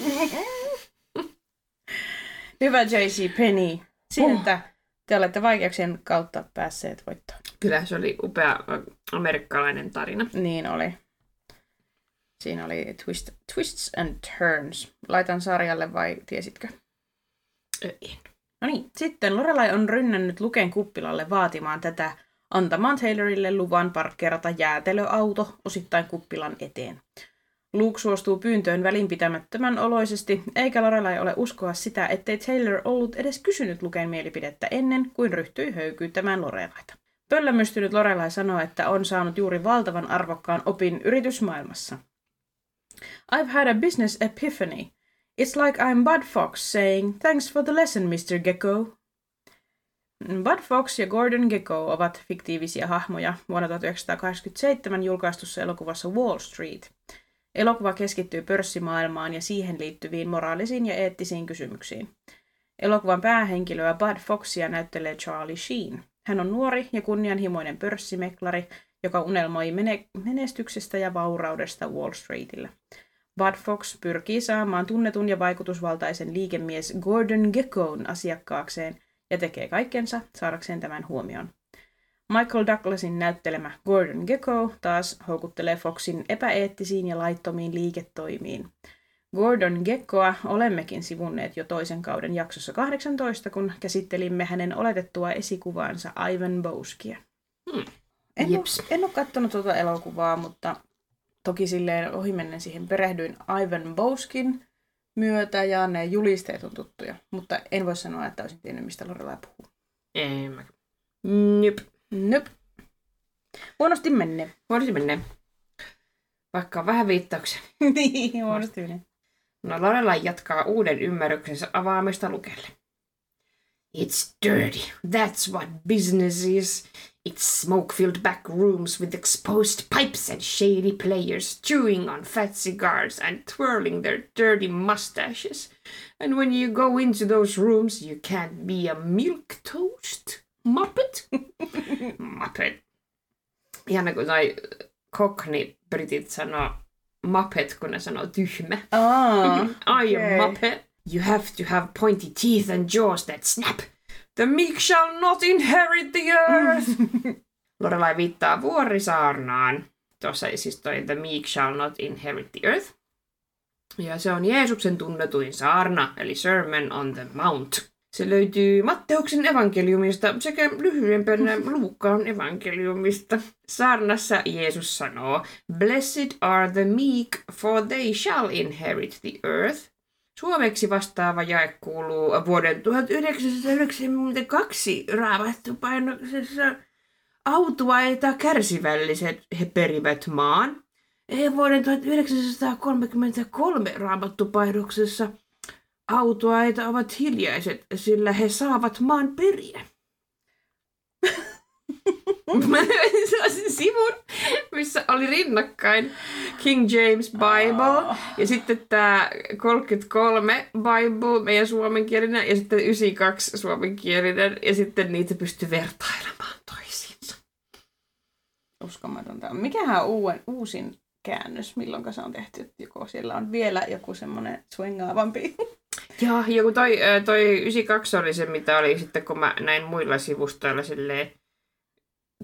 Hyvä J.C. Penny. Sieltä Te olette vaikeuksien kautta päässeet voittoon. Kyllä se oli upea amerikkalainen tarina. Niin oli. Siinä oli twist, Twists and Turns. Laitan sarjalle vai tiesitkö? En. No niin, sitten Lorelai on rynnännyt Luken kuppilalle vaatimaan tätä antamaan Taylorille luvan parkkeerata jäätelöauto osittain kuppilan eteen. Luke suostuu pyyntöön välinpitämättömän oloisesti, eikä Lorelai ole uskoa sitä, ettei Taylor ollut edes kysynyt Luken mielipidettä ennen kuin ryhtyi höykyyttämään Lorelaita. Pöllämystynyt Lorelai sanoo, että on saanut juuri valtavan arvokkaan opin yritysmaailmassa. I've had a business epiphany. It's like I'm Bud Fox saying, thanks for the lesson, Mr. Gecko. Bud Fox ja Gordon Gecko ovat fiktiivisiä hahmoja vuonna 1987 julkaistussa elokuvassa Wall Street. Elokuva keskittyy pörssimaailmaan ja siihen liittyviin moraalisiin ja eettisiin kysymyksiin. Elokuvan päähenkilöä Bud Foxia näyttelee Charlie Sheen. Hän on nuori ja kunnianhimoinen pörssimeklari, joka unelmoi mene- menestyksestä ja vauraudesta Wall Streetillä. Bud Fox pyrkii saamaan tunnetun ja vaikutusvaltaisen liikemies Gordon Gekkoon asiakkaakseen ja tekee kaikkensa saadakseen tämän huomioon. Michael Douglasin näyttelemä Gordon Gekko taas houkuttelee Foxin epäeettisiin ja laittomiin liiketoimiin. Gordon Gekkoa olemmekin sivunneet jo toisen kauden jaksossa 18, kun käsittelimme hänen oletettua esikuvaansa Ivan Boskia. Hmm. En, ole, Jeps. en ole katsonut tuota elokuvaa, mutta toki silleen ohimennen siihen perehdyin Ivan Boskin myötä ja ne julisteet on tuttuja. Mutta en voi sanoa, että olisin tiennyt, mistä Lorelai puhuu. Ei mä. Nyp. Nöp. Huonosti menne. Voisi mennä. Vaikka on vähän viittauksia. niin, huonosti menne. No Lorelai jatkaa uuden ymmärryksensä avaamista Lukelle. It's dirty. That's what business is. It's smoke-filled back rooms with exposed pipes and shady players chewing on fat cigars and twirling their dirty mustaches. And when you go into those rooms, you can't be a milk toast muppet. muppet. Ihana, kun noi äh, Cockney-britit sanoo muppet, kun ne sanoo tyhmä. Aa, I am. Muppet. You have to have pointy teeth and jaws that snap. The meek shall not inherit the earth. Lorelai viittaa vuorisaarnaan. Tuossa siis toi The meek shall not inherit the earth. Ja se on Jeesuksen tunnetuin saarna, eli Sermon on the Mount. Se löytyy Matteuksen evankeliumista sekä lyhyempänä Luukkaan evankeliumista. Saarnassa Jeesus sanoo, Blessed are the meek, for they shall inherit the earth. Suomeksi vastaava jae kuuluu vuoden 1992 raamattupainoksessa autuaita kärsivälliset he perivät maan. Ja vuoden 1933 raamattupainoksessa autuaita ovat hiljaiset, sillä he saavat maan periä. Mä löysin sellaisen sivun, missä oli rinnakkain King James Bible ja sitten tämä 33 Bible, meidän suomenkielinen, ja sitten 92 suomenkielinen, ja sitten niitä pystyy vertailemaan toisiinsa. Uskomatonta. Mikähän on uuden, uusin käännös, milloin se on tehty? Joko siellä on vielä joku semmoinen swingaavampi. Joo, ja kun toi, toi 92 oli se, mitä oli sitten, kun mä näin muilla sivustoilla silleen,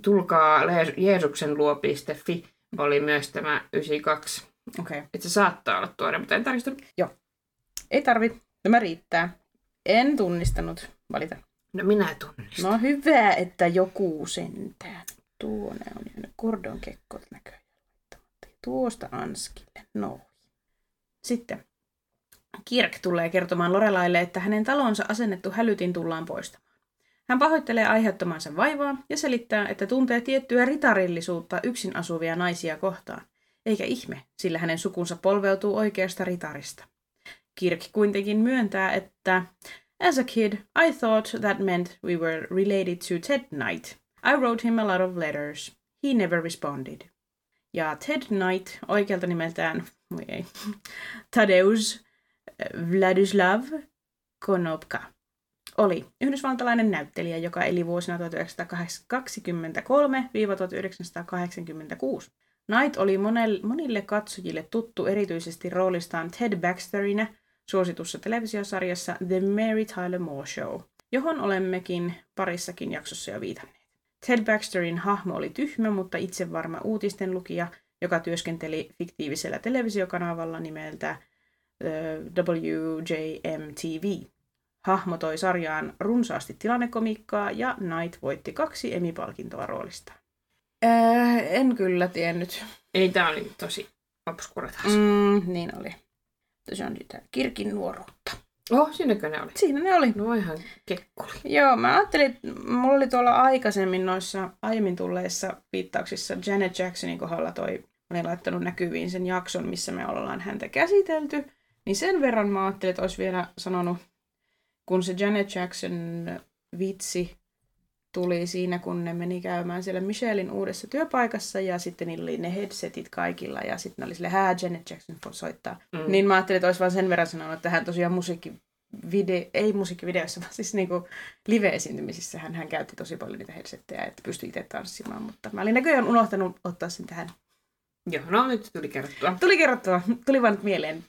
tulkaa Jeesuksen luo.fi, oli myös tämä 92. Okei. Okay. Että se saattaa olla tuore, mutta en tarkistanut. Ei tarvi. Tämä riittää. En tunnistanut. Valita. No minä tunnistan. No hyvä, että joku sentään. Tuonne on jäänyt Gordon kekkot näköjään Tuosta Anskille. No. Sitten. Kirk tulee kertomaan Lorelaille, että hänen talonsa asennettu hälytin tullaan poistamaan. Hän pahoittelee aiheuttamansa vaivaa ja selittää, että tuntee tiettyä ritarillisuutta yksin asuvia naisia kohtaan. Eikä ihme, sillä hänen sukunsa polveutuu oikeasta ritarista. Kirk kuitenkin myöntää, että As a kid, I thought that meant we were related to Ted Knight. I wrote him a lot of letters. He never responded. Ja Ted Knight, oikealta nimeltään, ei, Tadeusz Vladislav Konopka, oli yhdysvaltalainen näyttelijä, joka eli vuosina 1923-1986. Knight oli monille katsojille tuttu erityisesti roolistaan Ted Baxterina suositussa televisiosarjassa The Mary Tyler Moore Show. johon olemmekin parissakin jaksossa jo viitanneet. Ted Baxterin hahmo oli tyhmä, mutta itsevarma uutisten lukija, joka työskenteli fiktiivisellä televisiokanavalla nimeltä WJMTV. Hahmo toi sarjaan runsaasti tilannekomiikkaa ja Knight voitti kaksi Emmy-palkintoa roolista. Äh, en kyllä tiennyt. Ei, tää oli tosi obskure taas. Mm, niin oli. Se on sitä Kirkin nuoruutta. Oh, siinäkö ne oli? Siinä ne oli. No ihan kekkuli. Joo, mä ajattelin, että mulla oli tuolla aikaisemmin noissa aiemmin tulleissa viittauksissa Janet Jacksonin kohdalla toi, mä olin laittanut näkyviin sen jakson, missä me ollaan häntä käsitelty. Niin sen verran mä ajattelin, että olisi vielä sanonut, kun se Janet Jackson vitsi tuli siinä, kun ne meni käymään siellä Michelin uudessa työpaikassa ja sitten niillä oli ne headsetit kaikilla ja sitten ne oli sille, hää Janet Jackson soittaa. Mm. Niin mä ajattelin, että olisi vaan sen verran sanonut, että hän tosiaan musiikki video, ei musiikkivideoissa, vaan siis niinku live-esiintymisissä hän, hän käytti tosi paljon niitä headsetteja, että pystyi itse tanssimaan, mutta mä olin näköjään unohtanut ottaa sen tähän. Joo, no nyt tuli kerrottua. Tuli kerrottua, tuli vaan nyt mieleen.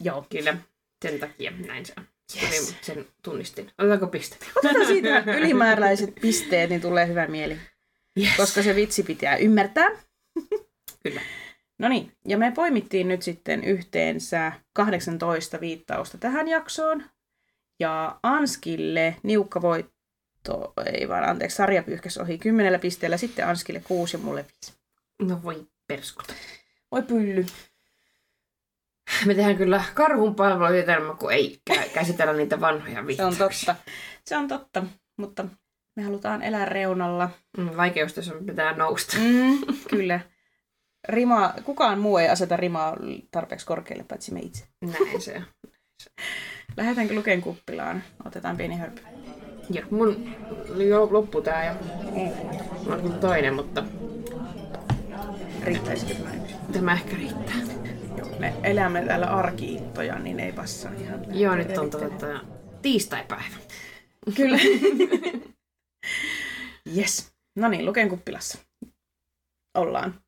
Joo. Kyllä, sen takia näin se on. Yes. tuli, sen tunnistin. Otetaanko piste? Otetaan siitä ylimääräiset pisteet, niin tulee hyvä mieli. Yes. Koska se vitsi pitää ymmärtää. Kyllä. No niin, ja me poimittiin nyt sitten yhteensä 18 viittausta tähän jaksoon. Ja Anskille niukka voitto, ei vaan anteeksi, sarja pyyhkäs ohi kymmenellä pisteellä, sitten Anskille kuusi ja mulle viisi. No voi perskuta. Oi pylly. Me tehdään kyllä karhun palvelujetelmä, kun ei käsitellä niitä vanhoja Se on viittauksia. totta. Se on totta, mutta me halutaan elää reunalla. Mm, Vaikeustaso pitää nousta. Mm, kyllä. Rima, kukaan muu ei aseta rimaa tarpeeksi korkealle, paitsi me itse. Näin se on. Lähdetäänkö Luken kuppilaan? Otetaan pieni hörpy. Joo, mun jo loppu tää ja mulla on toinen, mutta Riittäisikö tämä yksi? tämä ehkä riittää. Me elämme täällä arkiintoja, niin ei passaa ihan. Joo, nyt on tota, tiistaipäivä. Kyllä. yes. No niin, Luken kuppilassa ollaan.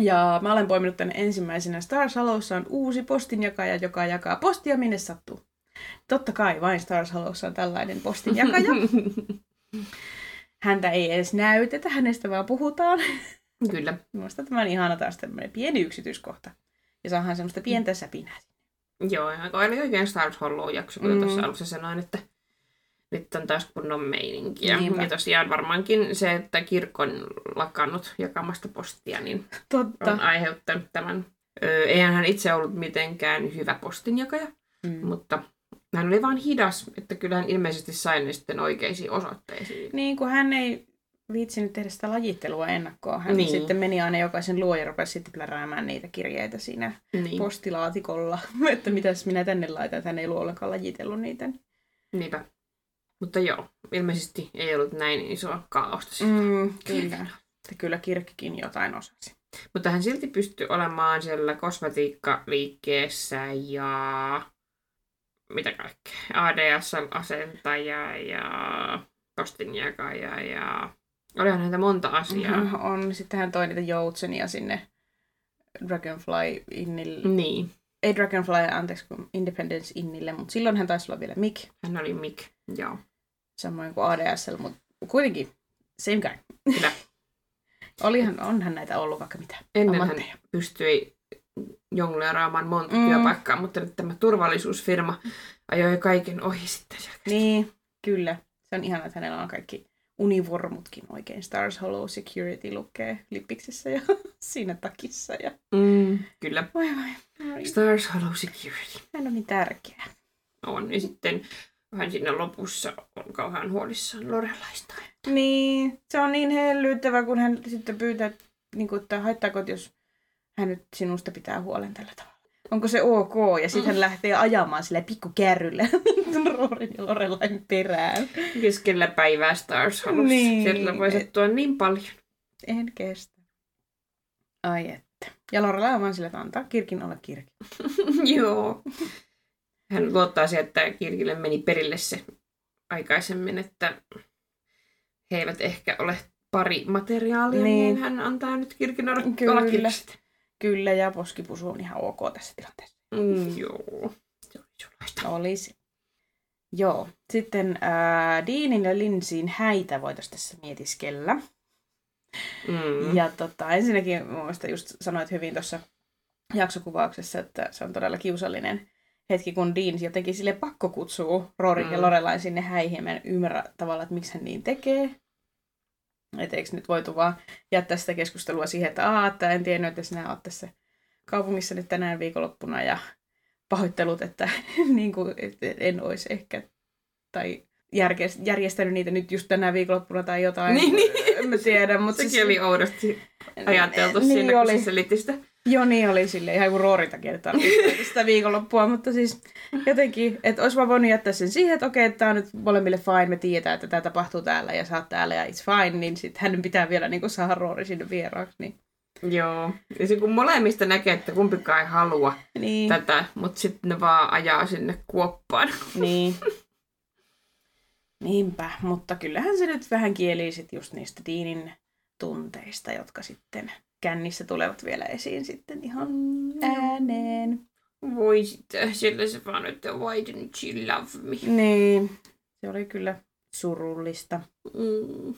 Ja mä olen poiminut tänne ensimmäisenä Stars Hollowssa on uusi postinjakaja, joka jakaa postia minne sattuu. Totta kai vain Stars Hollowssa on tällainen postinjakaja. Häntä ei edes näytetä, hänestä vaan puhutaan. Kyllä. Minusta tämä on ihana taas tämmöinen pieni yksityiskohta. Ja saadaan semmoista pientä säpinää. Joo, ja oli oikein Stars Hollow jakso, kun Mm. mm. tuossa alussa sanoin, että nyt on taas kunnon meininkiä. Niinpä. Ja tosiaan varmaankin se, että kirkko on lakannut jakamasta postia, niin Totta. on aiheuttanut tämän. Öö, eihän hän itse ollut mitenkään hyvä postinjakaja, Mm. mutta hän oli vaan hidas, että kyllä hän ilmeisesti sai ne sitten oikeisiin osoitteisiin. Niin, kun hän ei viitsinyt tehdä sitä lajittelua ennakkoon. Hän niin. Sitten meni aina jokaisen luo ja rupesi sitten pläräämään niitä kirjeitä siinä Niin, postilaatikolla, että mitäs minä tänne laitan, että hän ei ollut ollenkaan lajitellut niitä. niinpä. Mutta joo, ilmeisesti ei ollut näin isoa kaaosta. Mm, kyllä. Että kyllä kirkkikin jotain osasi. Mutta hän silti pystyi olemaan siellä kosmetiikkaliikkeessä ja mitä kaikkea. ADSL-asentaja ja postinjakaja ja olihan häntä monta asiaa. Mm, on. Sitten hän toi niitä joutsenia sinne Dragonfly Innille. Niin, Ei Dragonfly, anteeksi, kun Independence Innille, mutta silloin hän taisi olla vielä Mick, hän oli Mick, joo. samoin kuin ADSL, mutta kuitenkin same guy. Kyllä. Olihan, onhan näitä ollut vaikka mitä. Ennen hän pystyi jongleeraamaan monta Mm. työpaikkaa, mutta nyt tämä turvallisuusfirma ajoi kaiken ohi sitten. Niin, kyllä. Se on ihanaa, että hänellä on kaikki univormutkin oikein. Stars Hollow Security lukee lippiksessä ja siinä takissa. Ja... Mm, kyllä. Voi voi. Oi, Stars Hollow Security. Hän on niin tärkeä. on. Ja sitten hän siinä lopussa on kauhean huolissaan Lorelaista. Niin, se on niin hellyttävä, kun hän sitten pyytää, niin kuin, että haittaako, että jos hän nyt sinusta pitää huolen tällä tavalla. Onko se ok? Ja sitten hän lähtee ajamaan sillä pikkukärryllä Roorin ja Lorelain perään. Keskellä päivää Stars Hollowssa. Niin. Siellä voi sattua niin paljon. En kestä. Ai että. Ja Lorelai on vaan sillä, että antaa kirkin olla kirki. Joo. Hän luottaa siihen, että Kirkille meni perille se aikaisemmin, että he eivät ehkä ole pari materiaalia, Niin. niin, hän antaa nyt Kirkin olla Kyllä. Kyllä, ja poskipusu on ihan ok tässä tilanteessa. Mm, joo. Se oli sulaista. Olisi. Joo. Sitten ää, Deanin ja Linsin häitä voitaisiin tässä mietiskellä. Mm. Ja tota, ensinnäkin mielestä just sanoit hyvin tuossa jaksokuvauksessa, että se on todella kiusallinen hetki, kun Dean jotenkin sille pakko kutsuu Rory mm. ja Lorelain sinne häihin. Mä en ymmärrä tavallaan, että miksi hän niin tekee. Että eikö nyt voitu vaan jättää sitä keskustelua siihen, että, Aa, että en tiennyt, että sinä olet tässä kaupungissa nyt tänään viikonloppuna ja pahoittelut, että niin kuin, että en olisi ehkä tai järjestänyt niitä nyt just tänä viikonloppuna tai jotain. Niin, niin. En mä tiedä, mutta Sekin siis... oli oudosti ajateltu Niin siinä, kun oli. se selitti sitä. Joo, niin oli sille ihan kuin Rooritakin, että sitä viikonloppua, mutta siis jotenkin, että olisi vaan voinut jättää sen siihen, että okei, tämä on nyt molemmille fine, me tiedetään, että tämä tapahtuu täällä ja sä oot täällä ja it's fine, niin sitten hänen pitää vielä niin saada Roori sinne vieraaksi. Niin, Joo. Ja se kun molemmista näkee, että kumpikaan ei halua niin, tätä, mutta sitten ne vaan ajaa sinne kuoppaan. niin. Niinpä, mutta kyllähän se nyt vähän kielii sit just niistä Deanin tunteista, jotka sitten kännissä tulevat vielä esiin sitten ihan ääneen. Voi sitten, sillä se vaan, että why didn't you love me? Niin, se oli kyllä surullista. Mm.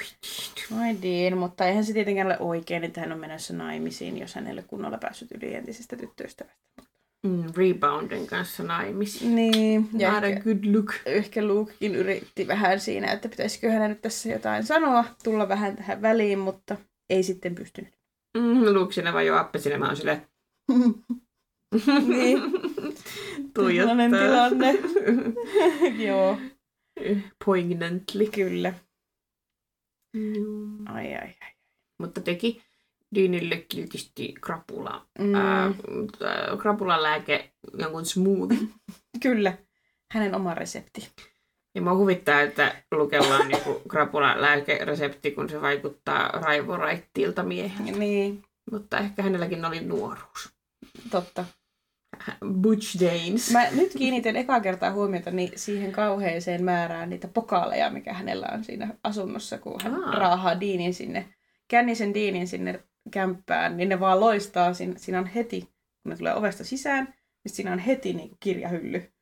Niin. Ai Dean, mutta eihän se tietenkään ole oikein, että hän on menossa naimisiin, jos hän ei ole kunnolla päässyt yli entisestä tyttöystävästä. Mm, reboundin kanssa naimisiin. Niin, ja Not a ehkä, good look. ehkä Lukekin yritti vähän siinä, että pitäisikö hänen nyt tässä jotain sanoa, tulla vähän tähän väliin, mutta ei sitten pystynyt. Mm, Luke vaan jo appesille, mä oon silleen, niin, tuijottaa. Tilanne. joo, Poignantly. kyllä. Mm. Ai ai ai. Mutta teki Deanille kiltisti krapula, Mm, ää, ää, krapulan lääke, jonkun smoothie. kyllä, hänen oma resepti. Ja mua huvittaa, että Lukella on niinku krapulan lääkeresepti, kun se vaikuttaa raivoraittiilta miehen. Niin, Mutta ehkä hänelläkin oli nuoruus. totta. Butch Danes. Mä nyt kiinnitän ekaa kertaa huomiota niin siihen kauheeseen määrään niitä pokaaleja, mikä hänellä on siinä asunnossa, kun hän Aa. raahaa Diinin sinne, kännisen Diinin sinne kämppään, niin ne vaan loistaa. Siinä, siinä on heti, kun ne tulee ovesta sisään, niin siinä on heti niin kirjahylly, ja-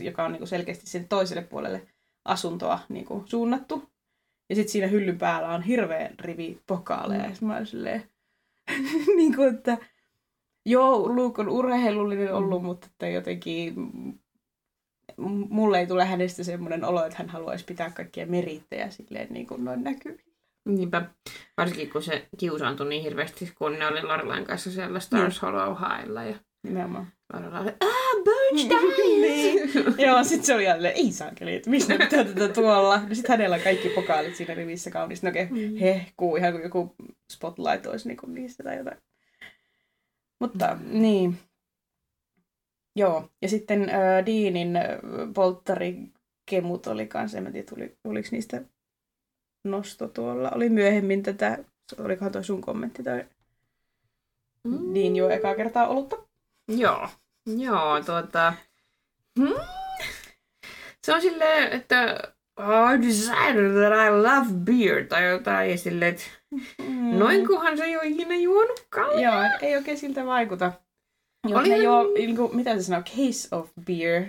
joka on niin kuin selkeästi sen toiselle puolelle asuntoa niin kuin suunnattu. Ja sitten siinä hyllyn päällä on hirveä rivi pokaaleja. Mm. Ja sit mä silleen, niin kuin, että joo, Luke on urheilullinen ollut, mutta että jotenkin mulle ei tule hänestä semmoinen olo, että hän haluaisi pitää kaikkia merittejä silleen niin kuin noin näkyvillä. Niinpä. Varsinkin kun se kiusaantui niin hirveästi, kun ne oli Lorelain kanssa siellä Stars Hollow Highlla. Ja Nimenomaan. Ah, Danes! niin. Joo, sit se oli jälleen, ei saakeli, että mistä pitää tätä tuolla. No sit hänellä on kaikki pokaalit siinä rivissä kauniisti. Ne oikein Mm. hehkuu ihan kuin joku spotlight olisi niinku niistä tai jotain. Mutta niin. Joo, ja sitten äh, Deanin äh, polttarikemut oli kanssa, en mä tiedä, tuli, oliko niistä nosto tuolla. Oli myöhemmin tätä, olikohan toi sun kommentti tai Mm. Dean jo ekaa kertaa olutta. Joo. Joo, tuota... Hmm. Se on silleen, että I decided that I love beer, tai jotain, ja silleen, että Mm. noinkohan se ei ole ikinä juonut kaljaa. Joo, ei oikein siltä vaikuta. Joo, Oli hän- joo, niin kuin, mitä se sanoo, case of beer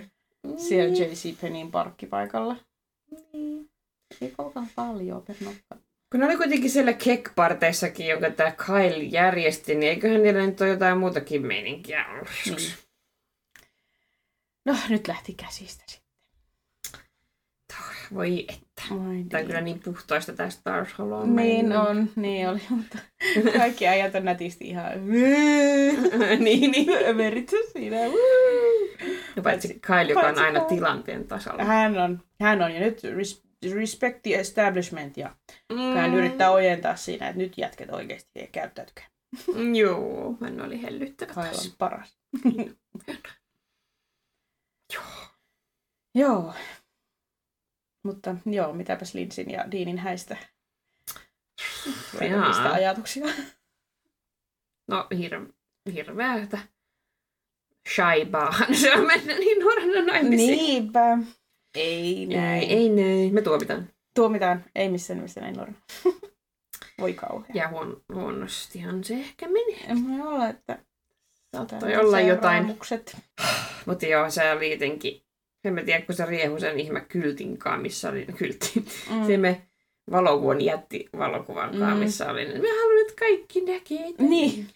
siellä JC Pennin parkkipaikalla. Niin. Ei kovinkaan paljon per nokka. Kun ne oli kuitenkin siellä kekparteissakin, joka tämä Kyle järjesti, niin eiköhän niillä nyt ole jotain muutakin meininkiä ollut. Niin. No, nyt lähti käsistä sitten. Voi että. Ai Tämä on niin. kyllä niin puhtoista tämä Stars Hollow. Niin on, niin oli, mutta kaikki ajat on nätisti ihan niin, niin. överitty siinä. No, paitsi Kyle, joka on aina tilanteen tasalla. Hän on, hän on ja nyt res- respect the establishment ja Mm. hän yrittää ojentaa siinä, että nyt jätket oikeasti käyttäytykää. Mm, Joo, hän oli hellyttävä taas. on paras. Joo. Joo. Mutta joo, mitäpäs Linsin ja Deanin häistä? Niistä ajatuksia? No hir- hirveätä. Shaibaahan se on mennyt niin nuorena naimisiin. Niinpä. Ei näin. Ei, ei näin. Me tuomitaan. Tuomitaan. Ei missään nimessä näin nuorena. Voi kauhea. Ja huon, huonostihan se ehkä meni. En voi olla, että Saattoi tällaiset olla jotain. Mutta joo, se oli jotenkin en mä tiedä, kun se riehu sen ihme kyltinkaan, missä oli kyltti. Mm. Se me valokuvan jätti valokuvankaan, Mm. missä oli. Mä haluan, että kaikki näkee. tämän." Niin.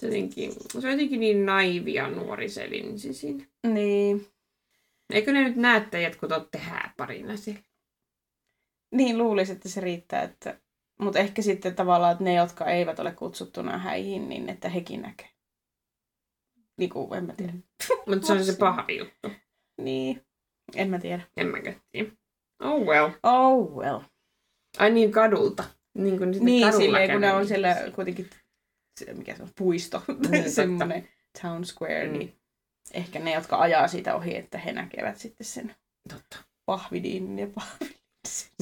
Se, jotenkin, se on jotenkin niin naivia nuori Selinsi siinä. Niin. Eikö ne nyt näe teidät, kun te olette hääparina siellä? Niin luulisi, että se riittää, että... Mutta ehkä sitten tavallaan, että ne, jotka eivät ole kutsuttuna häihin, niin että hekin näkee. Niin kuin, en mä tiedä. Mutta se on se paha juttu. Niin. En mä tiedä. En mä tiedä. Oh well. Oh well. Ai niin kadulta. Niin, kuin Niin, silleen kun ne on siellä kuitenkin, mikä se on, puisto, totta. semmoinen town square, Mm. niin ehkä ne, jotka ajaa siitä ohi, että he näkevät sitten sen Totta. pahvidin ja pahvidin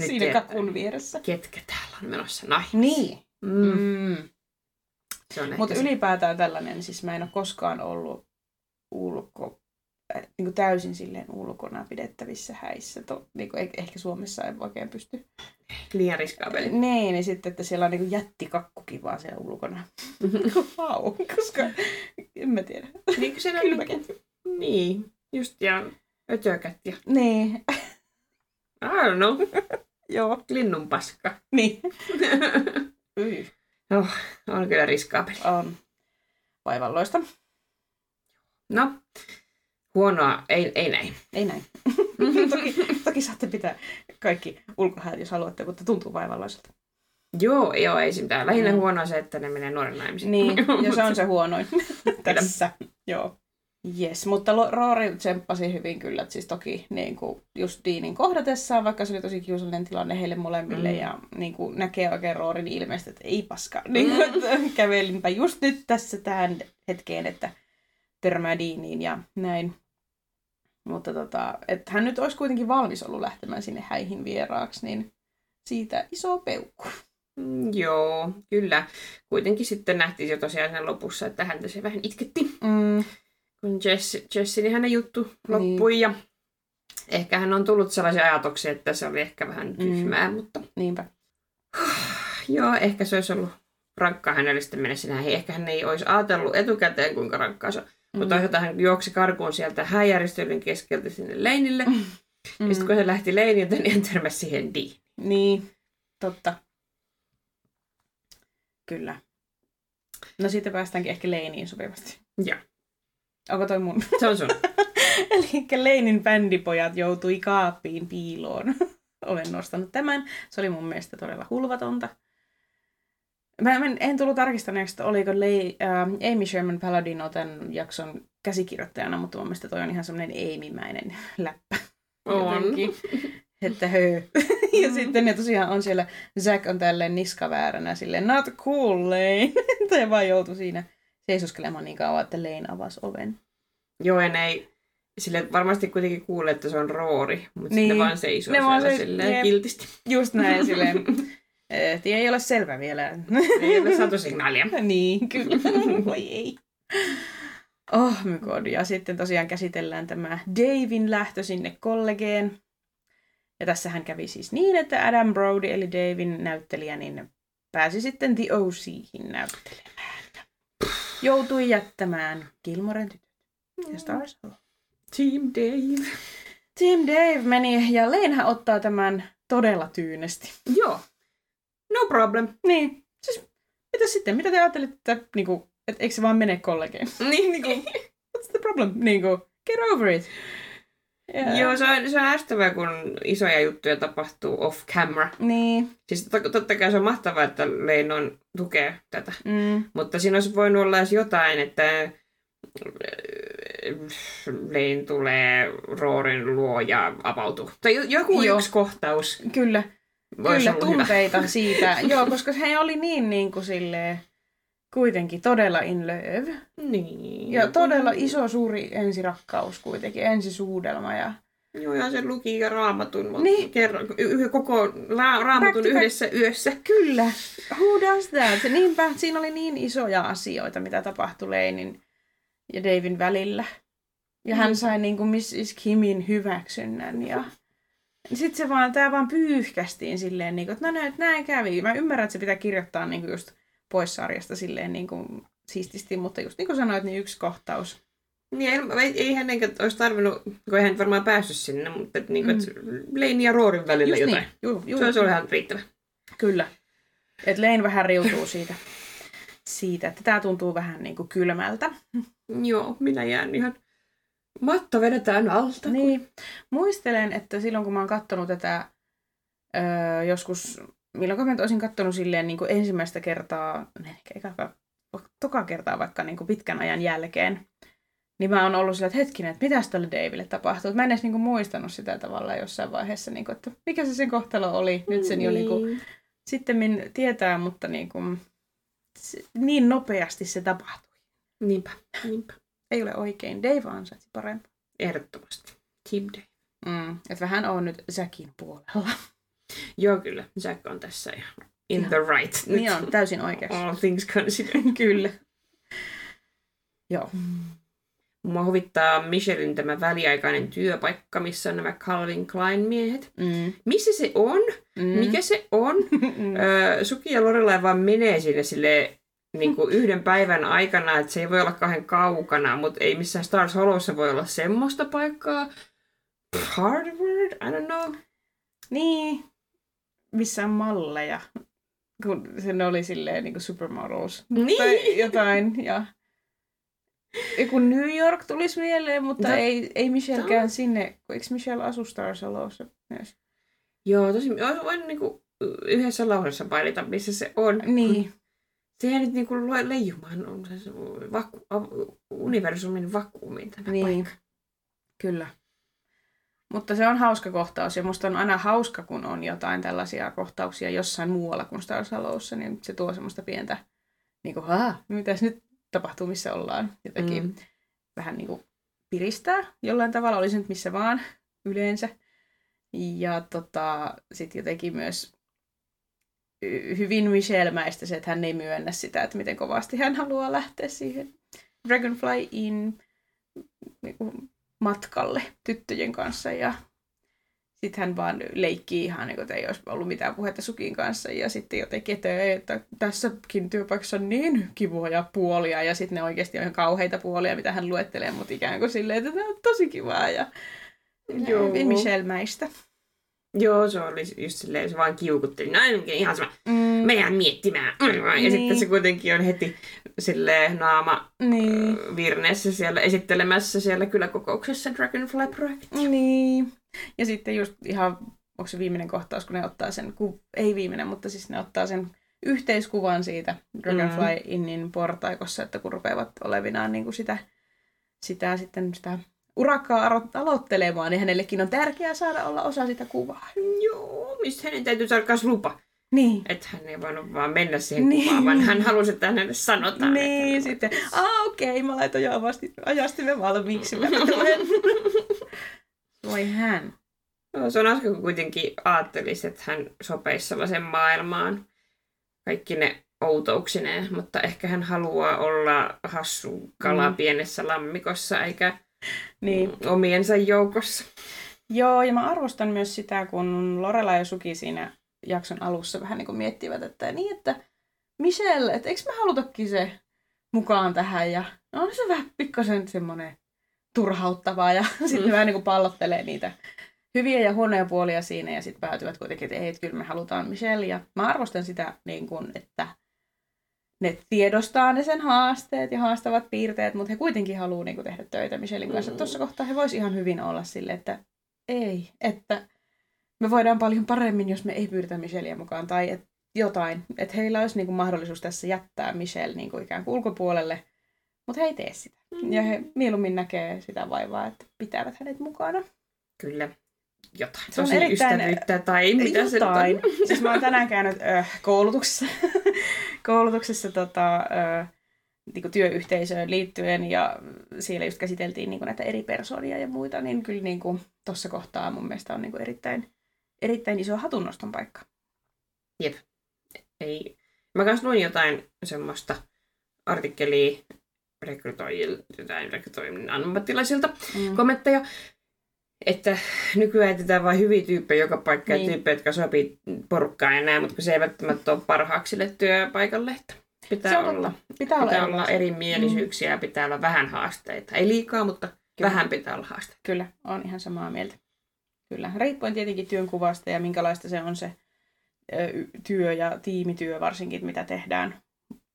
siinä kakun vieressä. Ketkä täällä on menossa naimisiin? Niin. Mm. Mm. Mutta ylipäätään tällainen, siis mä en ole koskaan ollut ulko, niin kuin täysin silleen ulkona pidettävissä häissä. To, niin kuin, ehkä Suomessa ei oikein pysty. liian riskaabeli. Niin, niin sitten, että siellä on niin kuin jättikakkukin vaan siellä ulkona. Vau, koska en mä tiedä. Niin, siellä on niinku- Niin, just ja ötökät ja Niin, I don't know, joo. linnun paska. Niin. Yi. On kyllä riskaabeli. On vaivalloista. No, huonoa, ei, ei näin. Ei näin. toki, toki saatte pitää kaikki ulkohäät, jos haluatte, mutta tuntuu vaivalloiselta. Joo, joo, ei mitään. Lähinnä Mm. huonoa se, että ne menee nuoren naimisiin. Niin, ja se on se huonoin tässä. Joo. Yes, mutta Roori tsemppasi hyvin kyllä, että siis toki niin kuin just Deanin kohdatessaan, vaikka se oli tosi kiusallinen tilanne heille molemmille, Mm. mm. ja niin kuin näkee oikein Roorin ilmeistä, että ei paska. Niin kuin, että kävelinpä just nyt tässä tähän hetkeen, että törmää Deaniin ja näin. Mutta tota, että hän nyt olisi kuitenkin valmis ollut lähtemään sinne häihin vieraaksi, niin siitä iso peukku. Mm, Joo, kyllä. Kuitenkin sitten nähtiin jo tosiaan sen lopussa, että häntä se vähän itketti, Mm. kun Jess, Jessin hänen juttu loppui. Ja ehkä hän on tullut sellaisia ajatuksia, että se oli ehkä vähän tyhmää, mm. mutta Niinpä. joo, ehkä se olisi ollut rankkaa hänelle sitten mennä sinä. Ehkä hän ei olisi ajatellut etukäteen, kuinka rankkaa se on. Mm. Mutta toisaalta hän juoksi karkuun sieltä häijärjestöiden keskeltä sinne Leinille. Mm. Ja sitten kun se lähti Leiniltä, niin hän törmäsi siihen Diin. Niin, totta. Kyllä. No sitten päästäänkin ehkä Leiniin sopivasti. Joo. Onko toi mun? Se on sun. Eli Leinin bändipojat joutui kaappiin piiloon. Olen nostanut tämän. Se oli mun mielestä todella hulvatonta. Mä en, en tullut tarkistaneeksi, että oliko Lei, äh, Amy Sherman Palladino tämän jakson käsikirjoittajana, mutta mun mielestä toi on ihan semmoinen Amy-mäinen läppä. On. Jotenkin. Että höö. ja sitten ne tosiaan on siellä, Zack on tälleen niskavääränä silleen, not cool Lane. tai vaan joutui siinä seisoskelemaan niin kauan, että Lane avasi oven. Joo, ja ne ei sille varmasti kuitenkin kuule, että se on roori, mutta niin. Ne vaan seisoo Ne ne vaan se- silleen jep. kiltisti. Just näin silleen, tie ei ole selvä vielä. Ei ole saatu signaalia. niin, kyllä. Voi ei. Oh my god. Ja sitten tosiaan käsitellään tämä Davin lähtö sinne kollegeen. Ja tässähän kävi siis niin, että Adam Brody, eli Davin näyttelijä, niin pääsi sitten The OChin näyttelemään. Joutui jättämään Gilmoren tytöt ja Stars. Team Dave. Team Dave meni, ja Leinhän ottaa tämän todella tyynesti. Joo. No problem. Niin, siis mitä sitten? Mitä te ajattelitte, että, niinku, että eikö se vaan mene kollegeen? Niin, niin. What's the problem? Niinku, get over it. Yeah. Joo, se on, se on ärsyttävää, kun isoja juttuja tapahtuu off camera. Niin. Siis tot- totta kai se on mahtavaa, että Leinon tukee tätä. Mm. Mutta siinä olisi voinut olla edes jotain, että äh, Lein tulee Roorin luo ja avautuu. Tai jo- joku Joo. yksi kohtaus Kyllä, kyllä ollut hyvä. tunteita siitä. Joo, koska he oli niin, niin kuin silleen, kuitenkin todella in love. Niin. Ja todella iso, suuri ensirakkaus kuitenkin, ensisuudelma. Ja... Joo, ja se luki ja raamatun Niin. niin. kerran, y- koko la- raamatun Back back. yhdessä yössä. Kyllä, who does that? Niinpä, siinä oli niin isoja asioita, mitä tapahtui Leinin ja Davin välillä. Ja hän Mm. sai niin kuin Mrs. Kimin hyväksynnän ja sitten se vaan, tää vaan pyyhkästiin silleen, niin kuin, että no näin, näin kävi. Mä ymmärrän, että se pitää kirjoittaa niin kuin just pois sarjasta silleen niin kuin siististi, mutta just niin kuin sanoit, niin yksi kohtaus Niin, ei, ei hänenkään olisi tarvinnut, kun hän varmaan päässyt sinne, mutta niin kuin, että Lane ja Roorin välillä Just jotain. niin. Juu, juu, Se olisi ollut ihan riittävä. Kyllä. Et Lane vähän riutuu siitä, siitä että tämä tuntuu vähän niin kuin kylmältä. Joo, minä jään ihan... Matto vedetään alta. Niin. Muistelen, että silloin kun mä oon katsonut tätä öö, joskus, milloin mä olisin katsonut silleen niin kuin ensimmäistä kertaa, ehkä eka, toka kertaa vaikka niin kuin pitkän ajan jälkeen, niin mä oon ollut sillä, että hetkinen, että mitäs tälle Daville tapahtuu. Mä en edes niin kuin muistanut sitä tavallaan jossain vaiheessa, niin kuin, että mikä se sen kohtalo oli. Nyt sen jo niin kuin, sitten tietää, mutta niin, kuin, niin nopeasti se tapahtui. Niinpä, niinpä. Ei ole oikein. Dave ansaitsi parempaa. Ehdottomasti. Team Day. Mm, että vähän on nyt Jackin puolella. Joo, kyllä. Jack on tässä ihan in Ihan. the right. Nyt Niin on, täysin oikeassa. All things considered. Kyllä. Joo. Mua huvittaa Michelin tämä väliaikainen työpaikka, missä on nämä Calvin Klein miehet. Mm. Missä se on? Mm. Mikä se on? Mm. Öö, Suki ja Lorelai vaan menee sinne sille niin kuin yhden päivän aikana, että se ei voi olla kauhean kaukana, mutta ei missään Stars Hollowssa voi olla semmoista paikkaa. Harvard? I don't know. Niin. Missä on malleja. Kun sen oli silleen niin kuin supermodels. Niin. Tai jotain. Ja... Joku New York tulisi mieleen, mutta Tää- ei, ei Michelkään sinne. kun Eikö Michelle asu Stars Hollowssa myös? Joo, tosi, olisi voinut niinku yhdessä lausessa painita, missä se on. Niin. Sehän nyt niinku lue- leijumaan on se vaku, universumin vakuumiin tämä Niin. paikka. Kyllä. Mutta se on hauska kohtaus ja musta on aina hauska, kun on jotain tällaisia kohtauksia jossain muualla kuin Stars Hollowssa, niin se tuo semmoista pientä, niin kuin, Haa, mitäs nyt tapahtuu, missä ollaan. Jotenkin Mm. vähän niin kuin piristää jollain tavalla, oli se nyt missä vaan yleensä. Ja tota, sitten jotenkin myös hyvin Michelmäistä se, että hän ei myönnä sitä, että miten kovasti hän haluaa lähteä siihen Dragonfly in niin matkalle tyttöjen kanssa ja sitten hän vaan leikkii ihan niin kuin, että ei olisi ollut mitään puhetta Sukin kanssa ja sitten jotenkin, että, että tässäkin työpaikassa on niin kivoja puolia ja sitten ne oikeasti on ihan kauheita puolia, mitä hän luettelee, mutta ikään kuin silleen, että tämä on tosi kivaa ja Joo. hyvin Michelle-mäistä. Joo, se oli just silleen, se vaan kiukutteli. No ihan sama, Mm, me jään miettimään. Ja Niin. sitten se kuitenkin on heti silleen naama niin, virneessä siellä esittelemässä siellä kyläkokouksessa Dragonfly-projektia. niin. Ja sitten just ihan, onko se viimeinen kohtaus, kun ne ottaa sen, ku, ei viimeinen, mutta siis ne ottaa sen yhteiskuvan siitä Dragonfly Mm. Innin portaikossa, että kun rupeavat olevinaan niin kuin sitä, sitä sitten sitä urakkaa aloittelemaan, niin hänellekin on tärkeää saada olla osa sitä kuvaa. Joo, mistä hänen täytyy saada myös lupa. Niin. Että hän ei voinut vaan mennä siihen Niin. kuvaan, vaan hän halusi, että hänelle sanotaan. Niin, että sitten, aa okei, mä laitoin jo avasti, ajastimen valmiiksi. Mä. Voi hän. Joo, se on hauska, kun kuitenkin ajattelisi, että hän sopeisi sellaiseen maailmaan. Kaikki ne outouksineen, mutta ehkä hän haluaa olla hassu kala Mm. pienessä lammikossa, eikä Niin. omiensa joukossa. Joo, ja mä arvostan myös sitä, kun Lorela ja Suki siinä jakson alussa vähän niin kuin miettivät, että niin, että Michelle, että eikö me halutakin se mukaan tähän, ja no on se vähän pikkasen semmoinen turhauttavaa, ja sitten Mm. vähän niin kuin pallottelee niitä hyviä ja huonoja puolia siinä, ja sitten päätyvät kuitenkin, että ei, että kyllä me halutaan Michelle, ja mä arvostan sitä, niin kuin, että ne tiedostaa ne sen haasteet ja haastavat piirteet, mutta he kuitenkin haluaa niin kuin, tehdä töitä Michelin kanssa. Mm. Tuossa kohtaa he vois ihan hyvin olla sille, että ei, että me voidaan paljon paremmin, jos me ei pyydetä Michelia mukaan, tai et jotain, että heillä olisi niin kuin, mahdollisuus tässä jättää Michelle niin kuin, ikään kuin ulkopuolelle, mutta he ei tee sitä. Ja he mieluummin näkee sitä vaivaa, että pitävät hänet mukana. Kyllä, jotain. Se on Tosi erittäin- ystävyyttä tai mitä se nyt jotain. on. siis mä oon tänään käynyt äh, koulutuksessa, koulutuksessa tota, niin työyhteisöön liittyen ja siellä just käsiteltiin niin näitä eri persoonia ja muita, niin kyllä niin tuossa kohtaa mun mielestä on niin erittäin, erittäin iso hatunnoston paikka. Ei. Mä kanssa luin jotain semmoista artikkelia rekrytoijilta, jotain rekrytoinnin ammattilaisilta, Mm. kommentteja, että nykyään etsitään vain hyviä tyyppejä joka paikkaan, Niin. niin. tyyppejä, jotka sopii porukkaan ja näin, mutta kun se ei välttämättä ole parhaaksi sille työpaikalle. Että Pitää Se on olla. totta. Pitää, olla, Pitää olla erimielisyyksiä ja pitää olla vähän haasteita. Ei liikaa, mutta Kyllä. vähän pitää olla haasteita. Kyllä, on ihan samaa mieltä. Kyllä, riippuen tietenkin työnkuvasta ja minkälaista se on se ö, työ ja tiimityö varsinkin, mitä tehdään.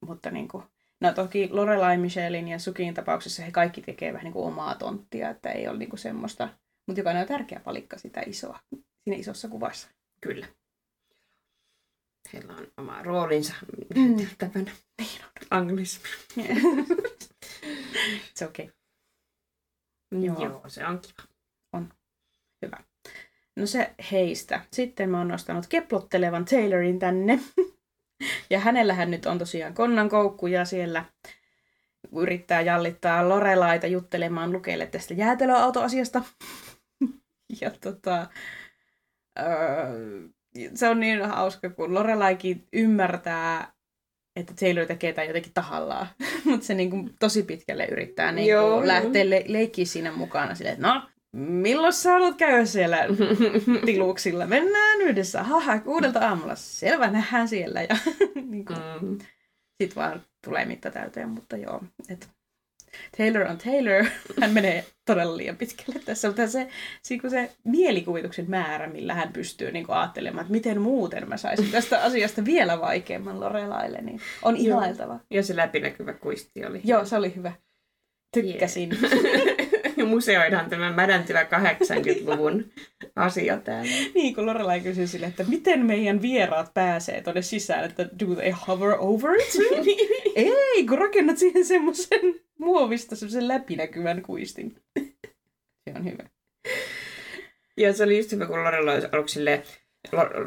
Mutta niin kuin, no toki Lorelai, Michelin ja Sukin tapauksessa he kaikki tekee vähän niin kuin omaa tonttia, että ei ole niin kuin semmoista, mutta jokainen on tärkeä palikka sitä isoa, siinä isossa kuvassa. Kyllä. Heillä on oma roolinsa Mm. tehtävänä. Anglismi. Se okei. Okay. Joo. Joo. Se on kiva. No se heistä. Sitten mä oon nostanut keplottelevan Taylorin tänne. ja hänellähän nyt on tosiaan konnan koukku ja siellä yrittää jallittaa Lorelaita juttelemaan Lukeille tästä jäätelöautoasiasta. Ja tota, öö, se on niin hauska, kun Lorelaikin ymmärtää, että Taylor tekee tämän jotenkin tahallaan. Mutta se niinku tosi pitkälle yrittää niinku Joo, lähteä le- leikkiä siinä mukana silleen, että no, milloin sä haluat käydä siellä tiluksilla? Mennään yhdessä. Haha, kuudelta aamulla. Selvä, nähdään siellä. Ja niin kuin, Mm. sit vaan tulee mitta täyteen, mutta joo. Et Taylor on Taylor. Hän menee todella liian pitkälle tässä, mutta se, se, se mielikuvituksen määrä, millä hän pystyy niin ajattelemaan, että miten muuten mä saisin tästä asiasta vielä vaikeamman Lorelaille, niin on Joo. ihailtava. Ja se läpinäkyvä kuisti oli. Joo, se oli hyvä. Tykkäsin. Museoidaan tämä mädäntyvä 80-luvun asia täällä. Niin, kun Lorelai kysyi sille, että miten meidän vieraat pääsee tuonne sisään, että do they hover over it? Ei, kun rakennat siihen semmoisen muovista semmoisen läpinäkyvän kuistin. Se on hyvä. Ja se oli just hyvä, kun Lorella olisi aluksi silleen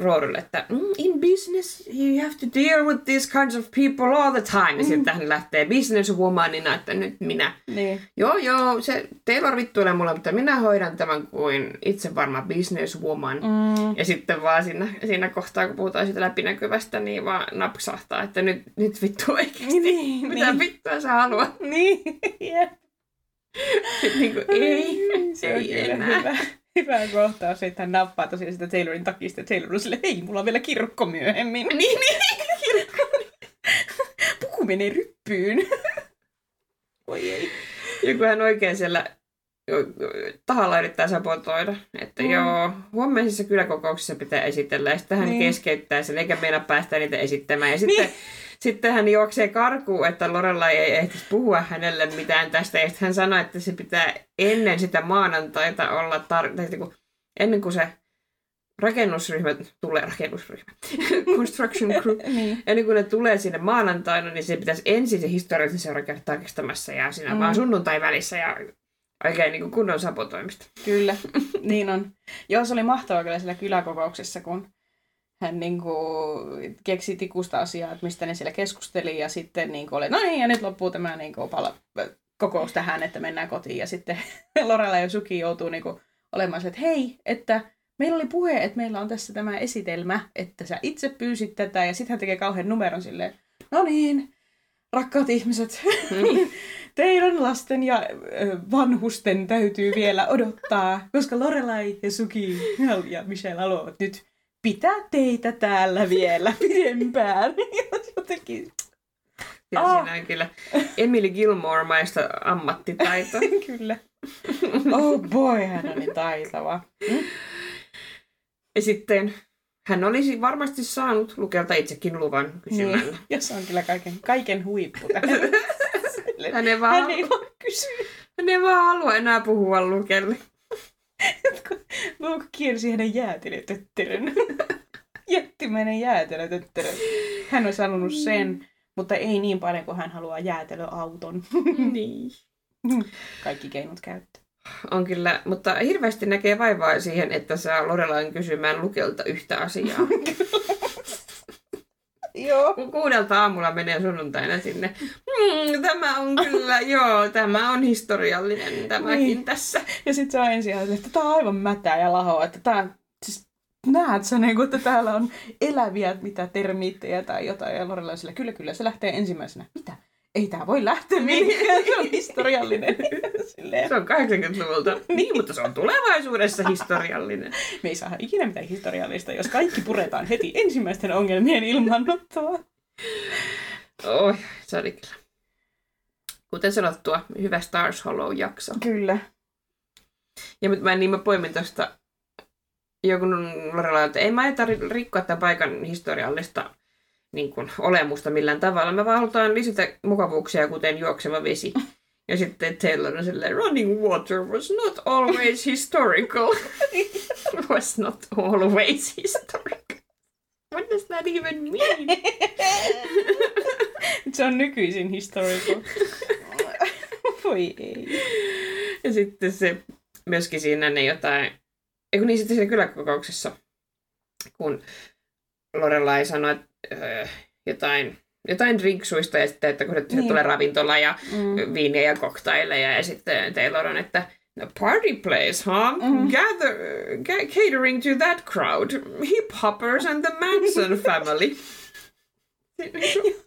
Roorille, että mm, in business you have to deal with these kinds of people all the time. Ja sitten hän lähtee businesswomanina, että nyt minä. Niin. Joo, joo, se Taylor vittuilee mulle, mutta minä hoidan tämän kuin itse varma businesswoman. Mm. Ja sitten vaan siinä, siinä kohtaa, kun puhutaan siitä läpinäkyvästä, niin vaan napsahtaa, että nyt, nyt vittu oikeasti. Niin, Mitä niin. vittua sä haluat? Niin. Sitten niin kuin, ei, Se on ei enää. hyvä. Hyvä kohtaus, että hän nappaa tosiaan sitä Taylorin takista ja Taylor on sille, hei, mulla on vielä kirkko myöhemmin. Niin, niin. Puku menee ryppyyn. Oi ei. Ja kun hän oikein siellä tahalla yrittää sabotoida, että Mm. joo, huomisessa kyläkokouksessa pitää esitellä, ja sitten hän Niin. niin. keskeyttää sen, eikä meina päästä niitä esittämään. Ja sitten, Niin. Sitten hän juoksee karkuun, että Lorella ei ehtisi puhua hänelle mitään tästä, ja hän sanoi, että se pitää ennen sitä maanantaita olla, tar- tai kun, ennen kuin se rakennusryhmä tulee, rakennusryhmä, construction crew, Niin. Ennen kuin ne tulee sinne maanantaina, niin se pitäisi ensin se historiallisen seura käydä tarkistamassa ja siinä Mm. mm. vaan sunnuntai välissä ja oikein niin kuin kunnon sabotoimista. Kyllä, niin on. Joo, se oli mahtavaa kyllä siellä kyläkokouksessa, kun hän niin kuin, keksi tikusta asiaa, että mistä ne siellä keskusteli, ja sitten niin kuin, oli, no niin, ja nyt loppuu tämä niin kuin, pala, kokous tähän, että mennään kotiin, ja sitten Lorella ja Suki joutuu niin kuin, olemaan se, että hei, että meillä oli puhe, että meillä on tässä tämä esitelmä, että sä itse pyysit tätä, ja sitten hän tekee kauhean numeron silleen, no niin, rakkaat ihmiset, teidän lasten ja vanhusten täytyy vielä odottaa, koska Lorelai ja Suki ja Michelle haluavat nyt pitää teitä täällä vielä pidempään. Jotenkin, Ja Ah. siinä on kyllä Emily Gilmore-maista ammattitaito. kyllä. Oh boy, hän on niin taitava. Ja sitten hän olisi varmasti saanut lukelta itsekin luvan kysymällä. Niin. Ja se on kyllä kaiken, kaiken huippu. Hän ei vaan, Hän ei vaan kysy. hän ei vaan halua enää puhua lukelle. Luke kiersi hänen jäätelötötterön. Jättimäinen jäätelötötterö. Hän olisi halunnut sen, mutta ei niin paljon kuin hän haluaa jäätelöauton. niin. Kaikki keinot käyttää. On kyllä, mutta hirveästi näkee vaivaa siihen, että saa Lorelain kysymään lukelta yhtä asiaa. Joo. Kun kuudelta aamulla menee sunnuntaina sinne. Mm, tämä on kyllä, joo, tämä on historiallinen tämäkin Niin. tässä. Ja sitten se on ensin että tämä on aivan mätää ja lahoa, että tämä siis näet sä niin että täällä on eläviä mitä termiittejä tai jotain ja Lorella sillä, kyllä kyllä se lähtee ensimmäisenä. Mitä? Ei tämä voi lähteä mihinkään, se on historiallinen. Silleen, Se on 80-luvulta. Niin, mutta se on tulevaisuudessa historiallinen. me ei saada ikinä mitään historiallista, jos kaikki puretaan heti ensimmäisten ongelmien ilmanottoa. Oi, se oli kyllä. Kuten sanottua, hyvä Stars Hollow-jakso. Kyllä. Ja mutta mä, niin mä poimin tuosta joku Lorella, että ei mä tarvitse rikkoa tämän paikan historiallista niin kuin, olemusta millään tavalla. Me vaan halutaan lisätä mukavuuksia, kuten juokseva vesi. Ja sitten Taylor on silleen, running water was not always historical. was not always historical. What does that even mean? Se on nykyisin historical. Voi ei. Ja sitten se myöskin siinä ne jotain, eikö niin sitten siinä kyläkokouksessa, kun Lorelai sanoi öö, jotain, jotain drinksuista ja sitten, että kun nyt Niin. tulee ravintola ja Mm. viiniä ja koktaileja ja sitten Taylor on, että no party place, huh? Mhm. Gather, ga- catering to that crowd. Hip hoppers and the Manson family.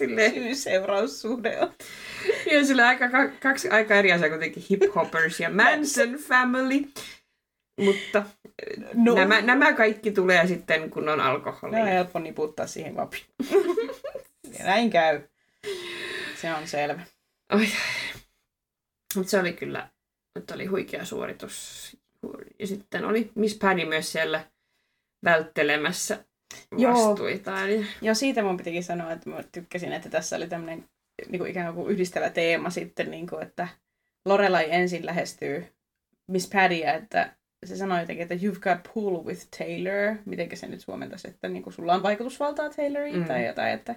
Silleen, Syy-seuraussuhde on. ja sillä aika, ka- kaksi aika eri asiaa kuitenkin hip hoppers ja Manson family. Mutta No. nämä, nämä kaikki tulee sitten, kun on alkoholi. Ne on helppo niputtaa siihen. Ja näin käy. Se on selvä. Oi. Mutta se oli kyllä, että oli huikea suoritus. Ja sitten oli Miss Paddy myös siellä välttelemässä Joo. vastuita. Eli, Ja siitä mun pitikin sanoa, että mä tykkäsin, että tässä oli tämmöinen niin kuin ikään kuin yhdistävä teema sitten, niin kuin, että Lorelai ensin lähestyy Miss Paddyä, että se sanoi jotenkin, että you've got pull with Taylor, miten se nyt suomentaisi, että niin kuin sulla on vaikutusvaltaa Tayloriin Mm. tai jotain, että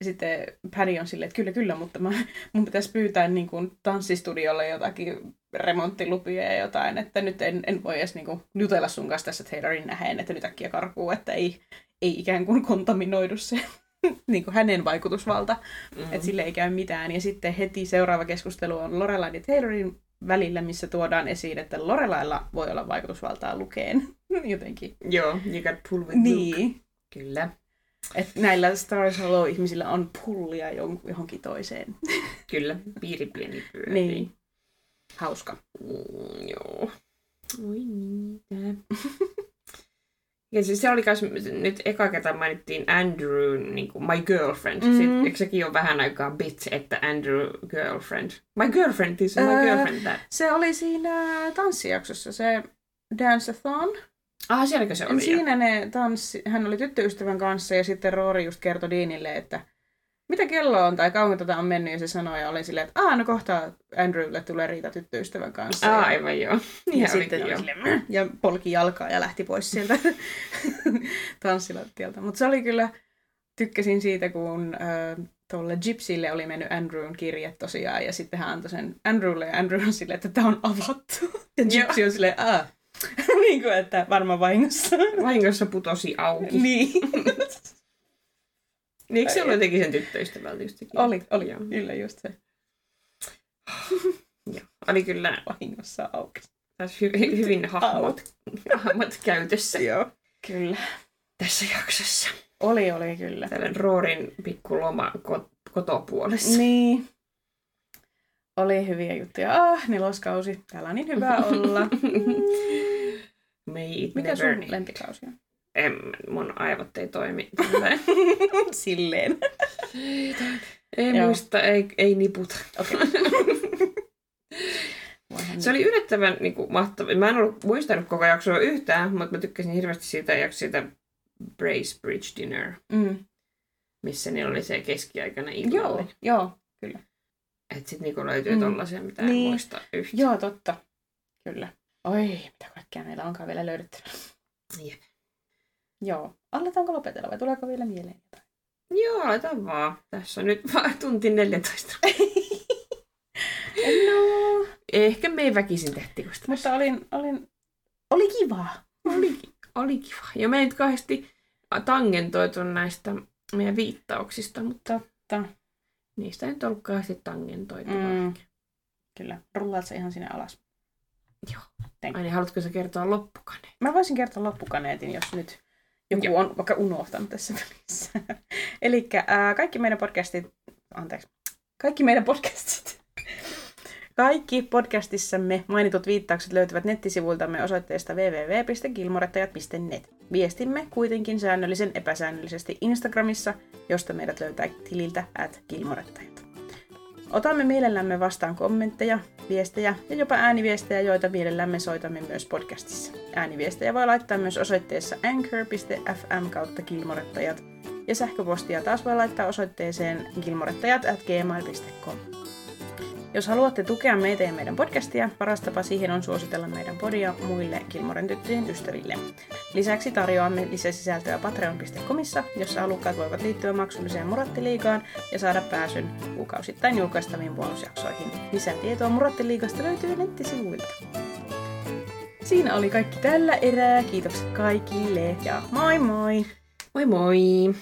ja sitten Paddy on silleen, että kyllä, kyllä, mutta mä, mun pitäisi pyytää niin kuin tanssistudiolle jotakin remonttilupia ja jotain, että nyt en, en voi edes niin kuin jutella sun kanssa tässä Taylorin nähden, että nyt äkkiä karkuu, että ei, ei ikään kuin kontaminoidu se niin kuin hänen vaikutusvalta, mm. että sille ei käy mitään. Ja sitten heti seuraava keskustelu on Lorelain ja Taylorin välillä, missä tuodaan esiin, että Lorelailla voi olla vaikutusvaltaa lukeen jotenkin. Joo, you got pull with Luke. Niin. Kyllä. Että näillä Stars Hollow-ihmisillä on pullia jon- johonkin toiseen. Kyllä, piiri pieni pyörii. Niin. Hauska. Mm, joo. Oi niitä. Ja siis se oli kas, nyt eka kerta mainittiin Andrew, niin kuin my girlfriend. Mm. Eikö sekin ole vähän aikaa bit, että Andrew girlfriend? My girlfriend this and my Öö, girlfriend that. Se oli siinä tanssijaksossa, se Dance-a-thon. Ah, sielläkö se oli? jo? Siinä ne tanssi, hän oli tyttöystävän kanssa ja sitten Roori just kertoi Deanille, että mitä kello on tai kauanko tätä on mennyt ja se sanoi ja oli silleen, että aah no kohta Andrewlle tulee riita tyttöystävän kanssa. Ah, ja, aivan joo. ja Ja sitten oli joo. ja polki jalkaa ja lähti pois sieltä tanssilattialta. Mutta se oli kyllä, tykkäsin siitä, kun äh, tuolle Gypsylle oli mennyt Andrewn kirje tosiaan ja sitten hän antoi sen Andrewlle ja Andrew on silleen, että tämä on avattu. Ja Gypsy on silleen, aah. niin kuin, että varmaan vahingossa. Vahingossa putosi auki. niin. Niin, eikö se ollut jotenkin sen tyttöystävältä justikin? Oli, oli. Joo. Kyllä just se Joo. Oli kyllä vahingossa auki. taas hy- hyvin hahmot, hahmot käytössä Joo. Kyllä. tässä jaksossa. Oli, oli kyllä. Tällainen Roorin pikku loma ko- kotopuolessa. Niin. Oli hyviä juttuja. Ah, neloskausi. Täällä on niin hyvä olla. It Mikä sun lempikausi on? En, mun aivot ei toimi. Silleen. ei Joo. muista, ei, ei niputa. Voihan Se oli yllättävän niin kuin, mahtava. Mä en ollut muistanut koko jaksoa yhtään, mutta mä tykkäsin hirveästi siitä jaksosta Brace Bridge Dinner, Mm. missä niillä oli se keskiaikainen Joo, illallinen. joo. Että sit niinku löytyy Mm. tollasia, mitä en Niin. muista yhtään. Joo, totta. Kyllä. Oi, mitä kaikkea meillä onkaan vielä löydettävä. Jep. Joo. Aletaanko lopetella vai tuleeko vielä mieleen jotain? Joo, aletaan vaan. Tässä on nyt vaan tunti 14. no, Ehkä me ei väkisin tehtiin, mutta olin, olin, oli kiva. oli, oli kiva. Ja me ei nyt kauheasti tangentoitu näistä meidän viittauksista, mutta Totta. niistä ei nyt ollut kauheasti tangentoitu. Mm. Kyllä. Rullaat se ihan sinne alas. Ai niin, haluatko sä kertoa loppukaneen? Mä voisin kertoa loppukaneetin, jos nyt joku Joo. on vaikka unohtanut tässä välissä. Eli kaikki meidän podcastit, anteeksi, kaikki meidän podcastit, kaikki podcastissamme mainitut viittaukset löytyvät nettisivuiltamme osoitteesta www.gilmorettajat.net. Viestimme kuitenkin säännöllisen epäsäännöllisesti Instagramissa, josta meidät löytää tililtä at kilmorettajat. Otamme mielellämme vastaan kommentteja, viestejä ja jopa ääniviestejä, joita mielellämme soitamme myös podcastissa. Ääniviestejä voi laittaa myös osoitteessa anchor.fm kautta kilmorettajat ja sähköpostia taas voi laittaa osoitteeseen kilmorettajat at gmail.com. Jos haluatte tukea meitä ja meidän podcastia, paras tapa siihen on suositella meidän podia muille Kilmoren tyttöjen ystäville. Lisäksi tarjoamme lisäsisältöä patreon.comissa, jossa halukkaat voivat liittyä maksulliseen Murattiliigaan ja saada pääsyn kuukausittain julkaistaviin bonusjaksoihin. Lisätietoa Murattiliigasta löytyy nettisivuilta. Siinä oli kaikki tällä erää. Kiitokset kaikille ja moi moi! Moi moi!